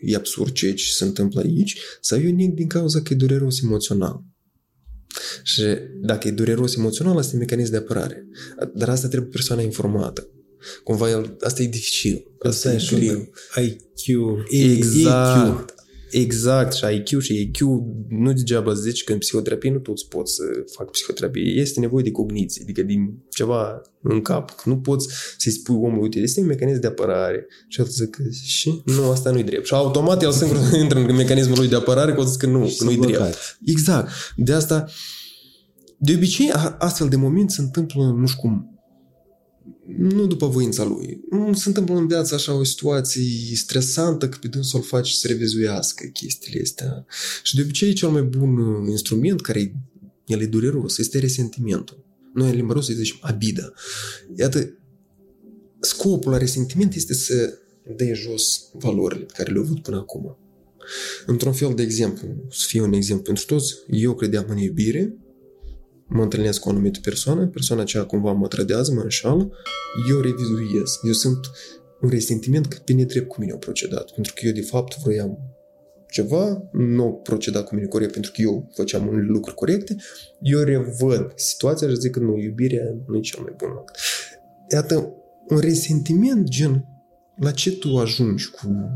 e absurd ceea ce se întâmplă aici, sau eu neg din cauza că e dureros emoțional. Și dacă e dureros emoțional, asta e mecanism de apărare. Dar asta trebuie persoana informată. Cumva el, asta e dificil. Asta e și greu. IQ. Exact. Exact. Și IQ și EQ nu degeaba zici că în psihoterapie nu toți pot să fac psihoterapie. Este nevoie de cogniție, adică din ceva în cap. Nu poți să-i spui omului, uite, este un mecanism de apărare. Și el zice, și? Nu, asta nu-i drept. Și automat el singur <laughs> intră în mecanismul lui de apărare, că o zic că nu, că nu-i blocat. drept. Exact. De asta, de obicei, a- astfel de momente se întâmplă, nu știu cum, nu după voința lui. Nu se întâmplă în viață așa o situație stresantă că pe dânsul îl faci să revizuiască chestiile astea. Și de obicei cel mai bun uh, instrument care el e dureros este resentimentul. Noi în limba rusă îi zicem abida. Iată, scopul la resentiment este să dai jos valorile pe care le-au avut până acum. Într-un fel de exemplu, să fie un exemplu pentru toți, eu credeam în iubire, mă întâlnesc cu o anumită persoană, persoana aceea cumva mă trădează, mă înșală, eu revizuiesc. Eu sunt un resentiment că pe nedrept cu mine au procedat. Pentru că eu, de fapt, vroiam ceva, nu au procedat cu mine corect pentru că eu făceam un lucruri corecte, eu revăd situația și zic că nu, iubirea nu e cel mai bun act. Iată, un resentiment gen la ce tu ajungi cu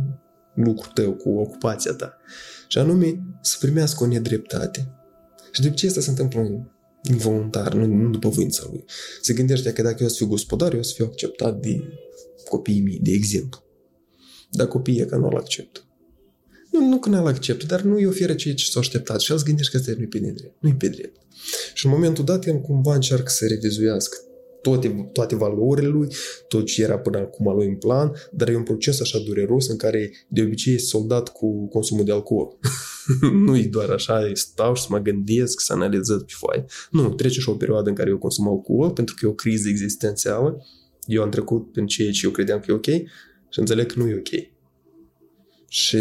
lucrul tău, cu ocupația ta. Și anume să primească o nedreptate. Și de obicei asta se întâmplă involuntar, nu, nu după voința lui. Se gândește că dacă eu o să fiu gospodar, eu o să fiu acceptat de copiii mei, de exemplu. Dar copiii e că nu-l acceptă. Nu, nu că nu-l acceptă, dar nu îi oferă ceea ce s-a așteptat. Și el se gândește că asta nu-i pe drept. Nu-i pe drept. Și în momentul dat, el cumva încearcă să revizuiască toate, toate valorile lui, tot ce era până acum lui în plan, dar e un proces așa dureros în care de obicei e soldat cu consumul de alcool. <laughs> nu e doar așa, stau și să mă gândesc, să analizez pe foaie. Nu, trece și o perioadă în care eu consum alcool pentru că e o criză existențială. Eu am trecut prin ceea ce eu credeam că e ok și înțeleg că nu e ok. Și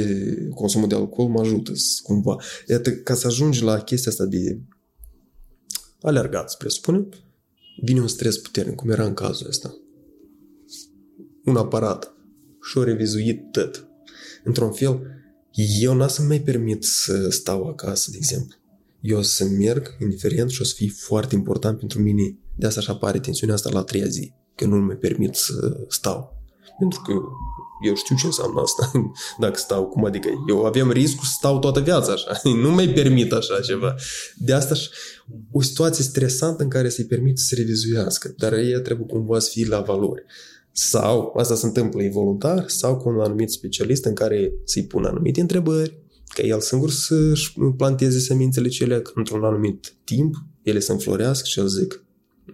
consumul de alcool mă ajută să- cumva. Iată, ca să ajungi la chestia asta de alergat, să presupunem, vine un stres puternic, cum era în cazul ăsta. Un aparat și-o revizuit tot. Într-un fel, eu n-am să mai permit să stau acasă, de exemplu. Eu o să merg, indiferent, și o să fie foarte important pentru mine. De asta așa apare tensiunea asta la a treia zi, că nu mi permit să stau. Pentru că eu știu ce înseamnă asta. <laughs> Dacă stau, cum adică? Eu aveam riscul să stau toată viața așa. <laughs> Nu mai permit așa ceva. De asta și o situație stresantă în care să-i permit să se revizuiască, dar ea trebuie cumva să fie la valori. Sau, asta se întâmplă involuntar, sau cu un anumit specialist în care să-i pună anumite întrebări, ca el singur să-și planteze semințele cele într-un anumit timp, ele să înflorească și el zic,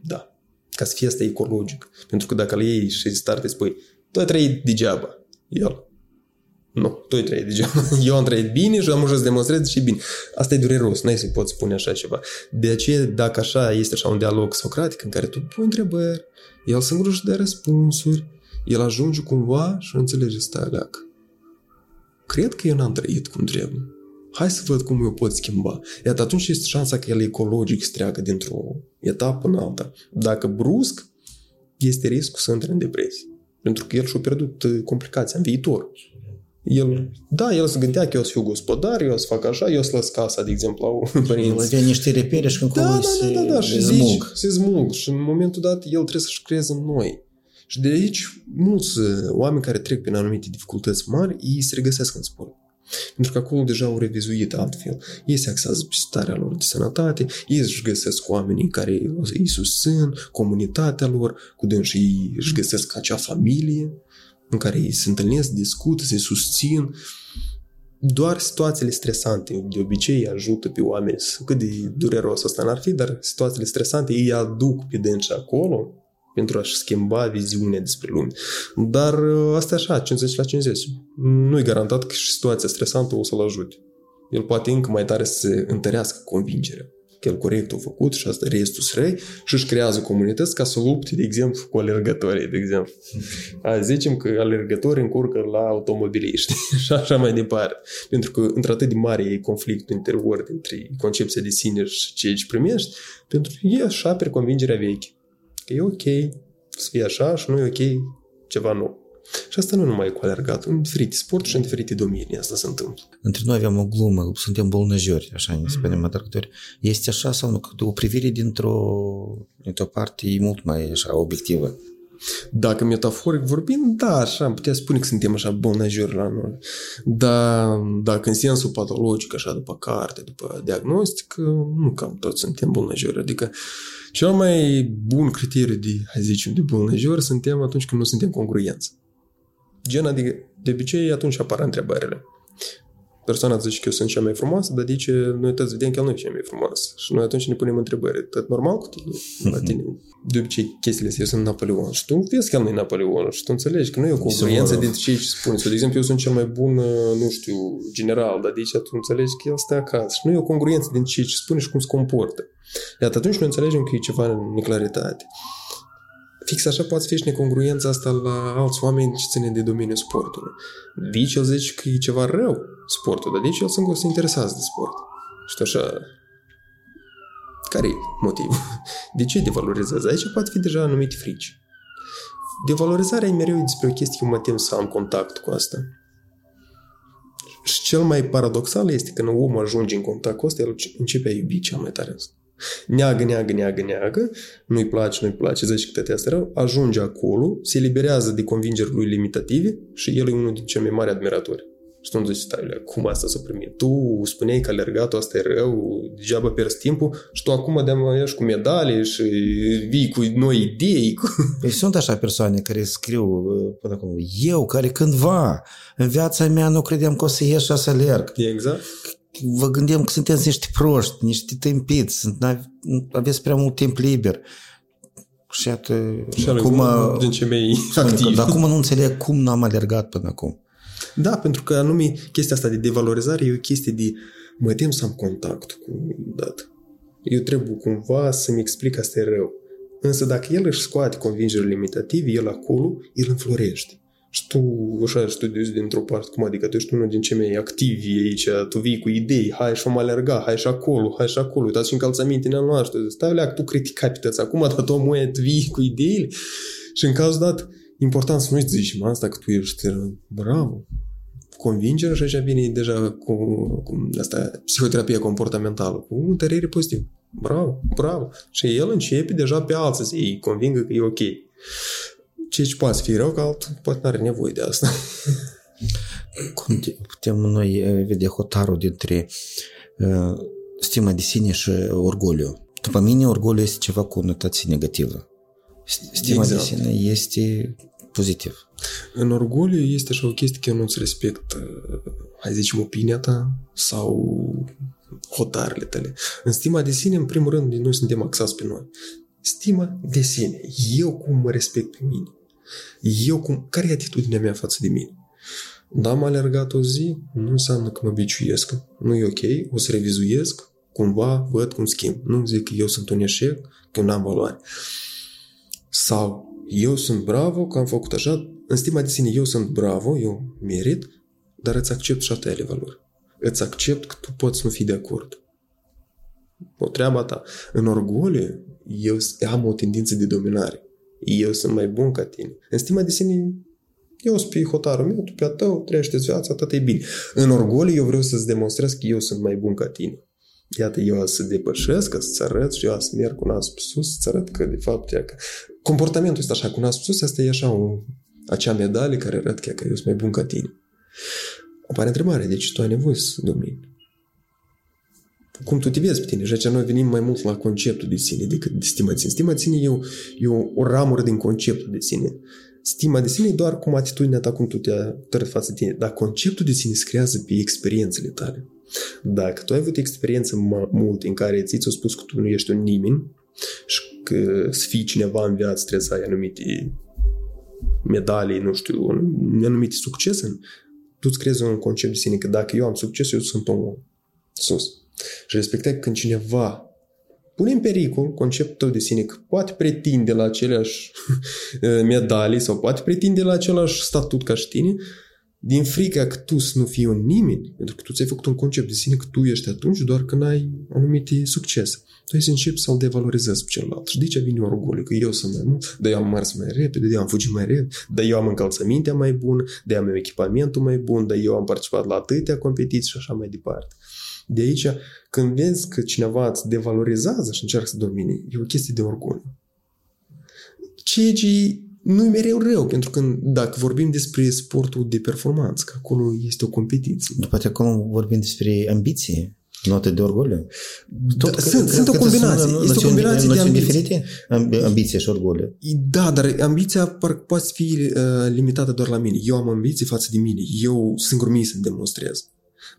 da, ca să fie asta ecologic. Pentru că dacă le iei și start spui, tu ai trăit degeaba, el, nu, tu ai trăit degeaba. <laughs> Eu am trăit bine și am ajuns să demonstrez și bine. Asta e dureros, n-ai să poți spune așa ceva. De aceea, dacă așa este așa un dialog socratic în care tu pui întrebări, el singur își dă răspunsuri, el ajunge cumva și înțelege stai leac. Cred că eu n-am trăit cum trebuie. Hai să văd cum eu pot schimba. Iată, atunci este șansa că el ecologic să treacă dintr-o etapă în alta. Dacă brusc, este riscul să intre în depresie. Pentru că el și-a pierdut uh, complicația în viitor. El, da, el se gândea că eu o să fiu gospodar, eu o să fac așa, eu o să las casa, de exemplu, la <laughs> părinți. El avea niște repere și când Da, da, se, da, da, da, și smulg. zici, se smulg. Și în momentul dat, el trebuie să-și creeze noi. Și de aici, mulți uh, oameni care trec prin anumite dificultăți mari, ei se regăsesc în sport. Pentru că acolo deja au revizuit altfel. Ei se axează pe starea lor de sănătate, ei își găsesc oamenii care îi susțin, comunitatea lor, cu dânsi ei își găsesc acea familie în care ei se întâlnesc, discută, se susțin. Doar situațiile stresante de obicei ajută pe oameni, cât de dureros asta n-ar fi, dar situațiile stresante ei aduc pe dânsi acolo pentru a-și schimba viziunea despre lume. Dar uh, asta e așa, 50 la 50. Nu e garantat că și situația stresantă o să-l ajute. El poate încă mai tare să se întărească convingerea că el corect a făcut și asta restul răi și își creează comunități ca să lupte, de exemplu, cu alergătorii, de exemplu. A, zicem că alergătorii încurcă la automobiliști <laughs> și așa mai departe. Pentru că într-atât de mare e conflictul interior dintre concepția de sine și ceea ce primești, pentru că e așa pe convingerea veche că e ok să fie așa și nu e ok ceva nou. Și asta nu numai cu alergat, în diferite sporturi și în diferite domenii asta se întâmplă. Între noi avem o glumă, suntem bolnăjori, așa ne spunem atractori. Este așa sau nu? Că o privire dintr-o, dintr-o parte e mult mai așa obiectivă. Dacă metaforic vorbim, da, așa, am putea spune că suntem așa bolnăjori la noi. Dar dacă în sensul patologic, așa, după carte, după diagnostic, nu cam toți suntem bolnăjori. Adică cel mai bun criteriu de, hai zicem, de bolnăjori suntem atunci când nu suntem congruenți. Gen, adică, de obicei, atunci apar întrebările. Persoana zice că eu sunt cea mai frumoasă, dar de ce noi toți vedem că el nu e cea mai frumoasă. Și noi atunci ne punem întrebări. Tot normal cu tine? La tine? De obicei, chestiile astea, eu sunt Napoleon. Și tu vezi că el nu e Napoleon. Și tu înțelegi că nu e o congruență dintre cei ce spune. Sau, de exemplu, eu sunt cel mai bun, nu știu, general, dar de ce tu înțelegi că el stă acasă. Și nu e o congruență dintre cei ce spune și cum se comportă. Iată, atunci noi înțelegem că e ceva în neclaritate. Fix așa poate fi și necongruența asta la alți oameni ce ține de domeniul sportului. Deci el zice că e ceva rău sportul, dar deci el singur se interesează de sport. Și așa, care e motivul? <laughs> De ce devalorizează? Aici poate fi deja anumite frici. Devalorizarea e mereu despre o chestie că mă tem să am contact cu asta. Și cel mai paradoxal este că când omul ajunge în contact cu asta, el începe a iubi cel mai tare asta. Neagă, neagă, neagă, neagă, nu-i place, nu-i place, zice că tătea asta rău, ajunge acolo, se eliberează de convingerile lui limitative și el e unul din cei mai mari admiratori. Și tu zici, stai, cum asta s-a primit? Tu spuneai că alergatul asta e rău, degeaba pierzi timpul și tu acum de ești cu medalii și vii cu noi idei. Cu... Păi sunt așa persoane care scriu până acum, eu care cândva în viața mea nu credeam că o să ieși și să alerg. Exact. Vă gândim că sunteți niște proști, niște tâmpiți, aveți prea mult timp liber. Și iată, și acum, din ce mai activ. Dar acum nu înțeleg cum n-am alergat până acum. Da, pentru că anume chestia asta de devalorizare e o chestie de mă tem să am contact cu dat. Eu trebuie cumva să-mi explic că asta e rău. Însă dacă el își scoate convingerile limitative, el acolo, el înflorește. Și tu așa studiezi dintr-o parte, cum adică tu ești unul din cei mai activi aici, tu vii cu idei, hai și mă alerga, hai și acolo, hai și acolo, uitați și încălțămintele noastre, stai leac, tu criticai pe tăți, acum dat omul tu vii cu ideile și în cazul dat, important să nu zici, mă, asta că tu ești bravo, convingerea și aici vine deja cu, cu asta, psihoterapia comportamentală, cu întărire pozitiv. Bravo, bravo. Și el începe deja pe alții să îi convingă că e ok. Ce ce poate fi rău, că altul poate nu are nevoie de asta. Cum putem noi vedea hotarul dintre uh, stima de sine și orgoliu? După mine, orgoliu este ceva cu notație negativă. Stima exact. de sine este pozitiv. În orgoliu este așa o chestie că eu nu-ți respect, uh, hai zicem, opinia ta sau hotarele tale. În stima de sine, în primul rând, noi suntem axați pe noi. Stima de sine. Eu cum mă respect pe mine. Eu cum... Care e atitudinea mea față de mine? Da, am alergat o zi, nu înseamnă că mă biciuiesc. Nu e ok, o să revizuiesc, cumva văd cum schimb. Nu zic că eu sunt un eșec, că nu am valoare. Sau eu sunt bravo că am făcut așa, în stima de sine eu sunt bravo, eu merit, dar îți accept și tale valori. Îți accept că tu poți nu fi de acord. O treaba ta. În orgoliu, eu am o tendință de dominare. Eu sunt mai bun ca tine. În stima de sine, eu sunt pe hotarul meu, tu pe a tău, trăiește viața, atât e bine. În orgoliu, eu vreau să-ți demonstrez că eu sunt mai bun ca tine. Iată, eu să depășesc, să-ți arăt și eu să merg cu nasul sus, să arăt că, de fapt, că comportamentul ăsta așa cu nasul sus, asta e așa o, acea medalie care arăt că, că eu sunt mai bun ca tine. Apare întrebarea, deci tu ai nevoie să domini. Cum tu te vezi pe tine? Și aici noi venim mai mult la conceptul de sine decât de stima de sine. Stima de sine e o, e o, o ramură din conceptul de sine. Stima de sine e doar cum atitudinea ta, cum tu te arăți față de tine. Dar conceptul de sine se creează pe experiențele tale. Dacă tu ai avut experiență mult în care ți-ți-a spus că tu nu ești un nimeni și că să fii cineva în viață trebuie să ai anumite medalii, nu știu, anumite succese, tu îți crezi un concept de sine că dacă eu am succes, eu sunt omul sus. Și respectai când cineva pune în pericol conceptul tău de sine că poate pretinde la aceleași <laughs> medalii sau poate pretinde la același statut ca și tine, din frica că tu să nu fii un nimeni, pentru că tu ți-ai făcut un concept de sine că tu ești atunci doar când ai anumite succese. Tu ai să începi să-l devalorizezi pe celălalt. Și de ce vine orgoliu? Că eu sunt mai mult, dar eu am mers mai repede, de eu am fugit mai repede, dar eu am încălțămintea mai bună, de eu am echipamentul mai bun, dar eu am participat la atâtea competiții și așa mai departe. De aici, când vezi că cineva îți devalorizează și încearcă să domine, e o chestie de orgoliu. Ceea ce nu e mereu rău, pentru că dacă vorbim despre sportul de performanță, că acolo este o competiție. Poate acum vorbim despre ambiție, note de orgoliu. Tot, da, sunt, sunt o combinație. Este o combinație de ambiții. diferite? Ambiție și orgoliu. Da, dar ambiția poate fi uh, limitată doar la mine. Eu am ambiții față de mine. Eu singur mie să-mi demonstrez.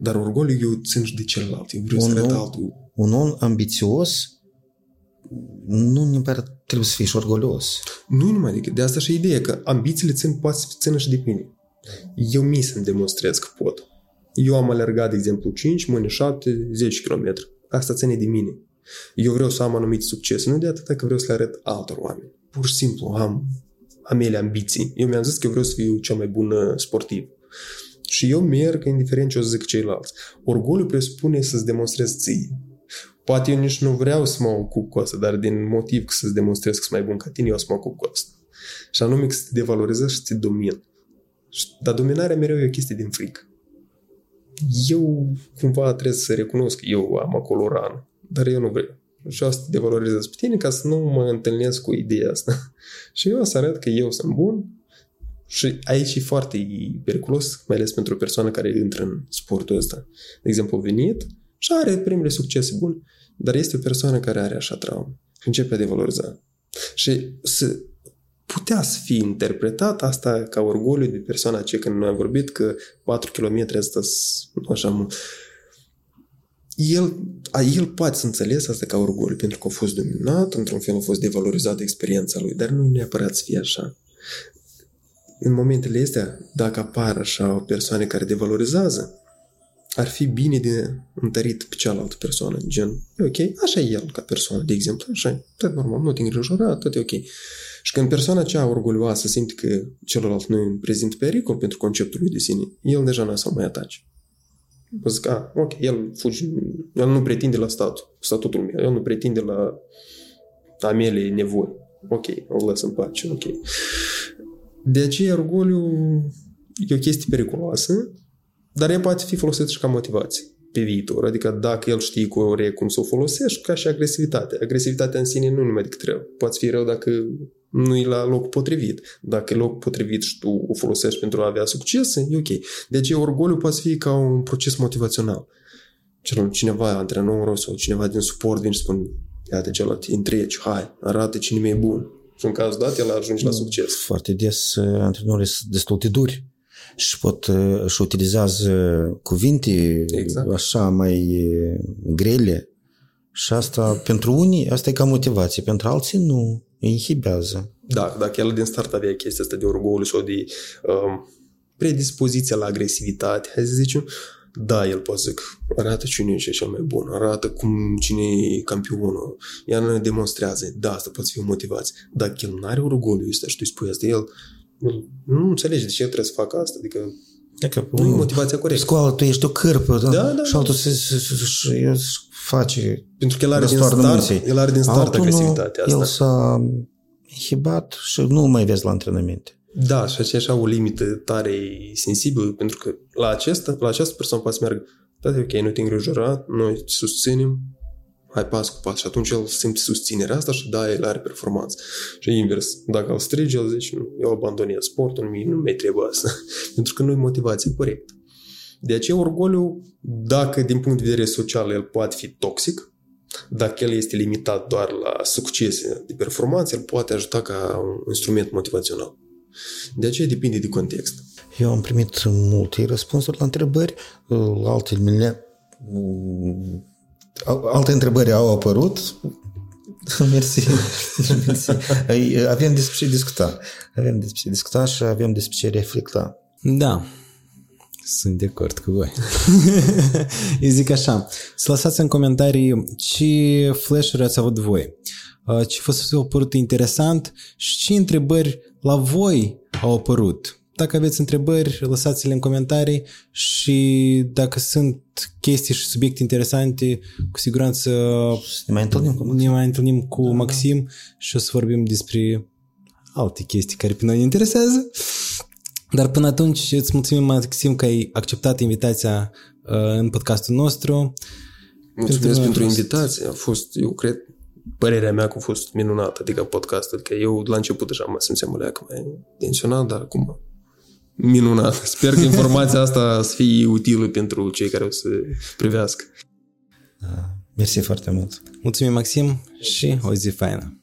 Dar orgoliu eu țin și de celălalt. Eu vreau un să arăt altul. Un om ambițios nu neapărat trebuie să fii și orgolios. Nu numai decât. De asta și ideea că ambițiile țin, poate să țină și de mine. Eu mi să-mi demonstrez că pot. Eu am alergat, de exemplu, 5, mâine 7, 10 km. Asta ține de mine. Eu vreau să am anumite succese, nu de atât că vreau să le arăt altor oameni. Pur și simplu am, am ele ambiții. Eu mi-am zis că eu vreau să fiu cel mai bun uh, sportiv. Și eu merg indiferent ce o zic ceilalți. Orgoliu presupune să-ți demonstrezi ție. Poate eu nici nu vreau să mă ocup cu asta, dar din motiv că să-ți demonstrez că sunt mai bun ca tine, eu o să mă ocup cu asta. Și anume că să te devalorizești și să te domin. Dar dominarea mereu e o chestie din frică. Eu cumva trebuie să recunosc că eu am acolo rană, dar eu nu vreau. Și o să te devalorizez pe tine ca să nu mă întâlnesc cu ideea asta. <laughs> și eu o să arăt că eu sunt bun și aici e foarte periculos, mai ales pentru o persoană care intră în sportul ăsta. De exemplu, venit și are primele succese bune, dar este o persoană care are așa traumă și începe a devaloriza. Și să putea să fie interpretat asta ca orgoliu de persoana aceea când noi am vorbit că 4 km asta așa mult. El, a, el poate să înțeles asta ca orgoliu pentru că a fost dominat, într-un fel a fost devalorizată experiența lui, dar nu neapărat să fie așa. În momentele astea, dacă apar așa o persoane care devalorizează, ar fi bine de întărit pe cealaltă persoană, gen, e ok, așa e el ca persoană, de exemplu, așa e, tot normal, nu te îngrijora, tot e ok. Și când persoana cea orgolioasă simte că celălalt nu e prezint pericol pentru conceptul lui de sine, el deja nu să mai atace. Vă zic, a, ok, el fugi, el nu pretinde la statul, statutul meu, el nu pretinde la a mele nevoi. Ok, o las în pace, ok. De aceea orgoliu e o chestie periculoasă dar ea poate fi folosită și ca motivație pe viitor. Adică dacă el știe corect cum să o folosești, ca și agresivitate. Agresivitatea în sine nu numai decât rău. Poate fi rău dacă nu e la loc potrivit. Dacă e loc potrivit și tu o folosești pentru a avea succes, e ok. De aceea orgoliu poate fi ca un proces motivațional. Cineva, antrenorul sau cineva din suport vine și spune iată celălalt, întreci, hai, arată cine e bun. Și în cazul dat, el ajunge la succes. Foarte des uh, antrenorii sunt destul de duri și pot uh, și utilizează cuvinte Exact. așa mai uh, grele și asta pentru unii asta e ca motivație, pentru alții nu, îi inhibează. Da, dacă el din start avea chestia asta de orgoliu sau de um, predispoziția la agresivitate, hai să zicem, da, el poate zic, arată cine e cel mai bun, arată cum cine e campionul, ea ne demonstrează, da, asta poate fi o motivație. Dacă el nu are orgoliu ăsta și tu îi spui asta, el, el nu înțelege de ce trebuie să facă asta, adică Adică, nu e motivația corectă. Școală, tu ești o cârpă, da? Da, da, și altul se, se, se, se, se face Pentru că el are din răstoarnă start, munții. el are din start Altul nu, agresivitatea asta. El s-a inhibat și nu mai vezi la antrenamente. Da, și aceea așa o limită tare sensibilă, pentru că la, acesta, la această persoană poate să meargă, da, ok, nu te îngrijora, noi te susținem, hai pas cu pas. Și atunci el simte susținerea asta și da, el are performanță. Și invers, dacă îl strige, el zice, nu, eu abandonez sportul, nu nu mai trebuie asta. <laughs> pentru că nu e motivație corectă. De aceea orgoliu, dacă din punct de vedere social el poate fi toxic, dacă el este limitat doar la succese de performanță, el poate ajuta ca un instrument motivațional. De aceea depinde de context. Eu am primit multe răspunsuri la întrebări, la altele alte întrebări au apărut. <laughs> Mersi. Mersi. Avem despre ce discuta. Avem despre ce discuta și avem despre ce reflecta. Da, sunt de acord cu voi. <laughs> Eu zic așa, să lăsați în comentarii ce flash-uri ați avut voi, ce v-a părut interesant și ce întrebări la voi au apărut. Dacă aveți întrebări, lăsați-le în comentarii și dacă sunt chestii și subiecte interesante, cu siguranță ne mai întâlnim cu Maxim, ne mai întâlnim cu da, Maxim da. și o să vorbim despre alte chestii care pe noi ne interesează. Dar până atunci îți mulțumim, Maxim, că ai acceptat invitația uh, în podcastul nostru. Mulțumesc pentru, pentru invitație. A fost, eu cred, părerea mea că a fost minunată, adică podcastul, că eu la început deja mă simțeam o leacă mai tensionat, dar acum minunat. <laughs> Sper că informația asta să fie utilă pentru cei care o să privească. Mersi foarte mult. Mulțumim, Maxim, și o zi faină.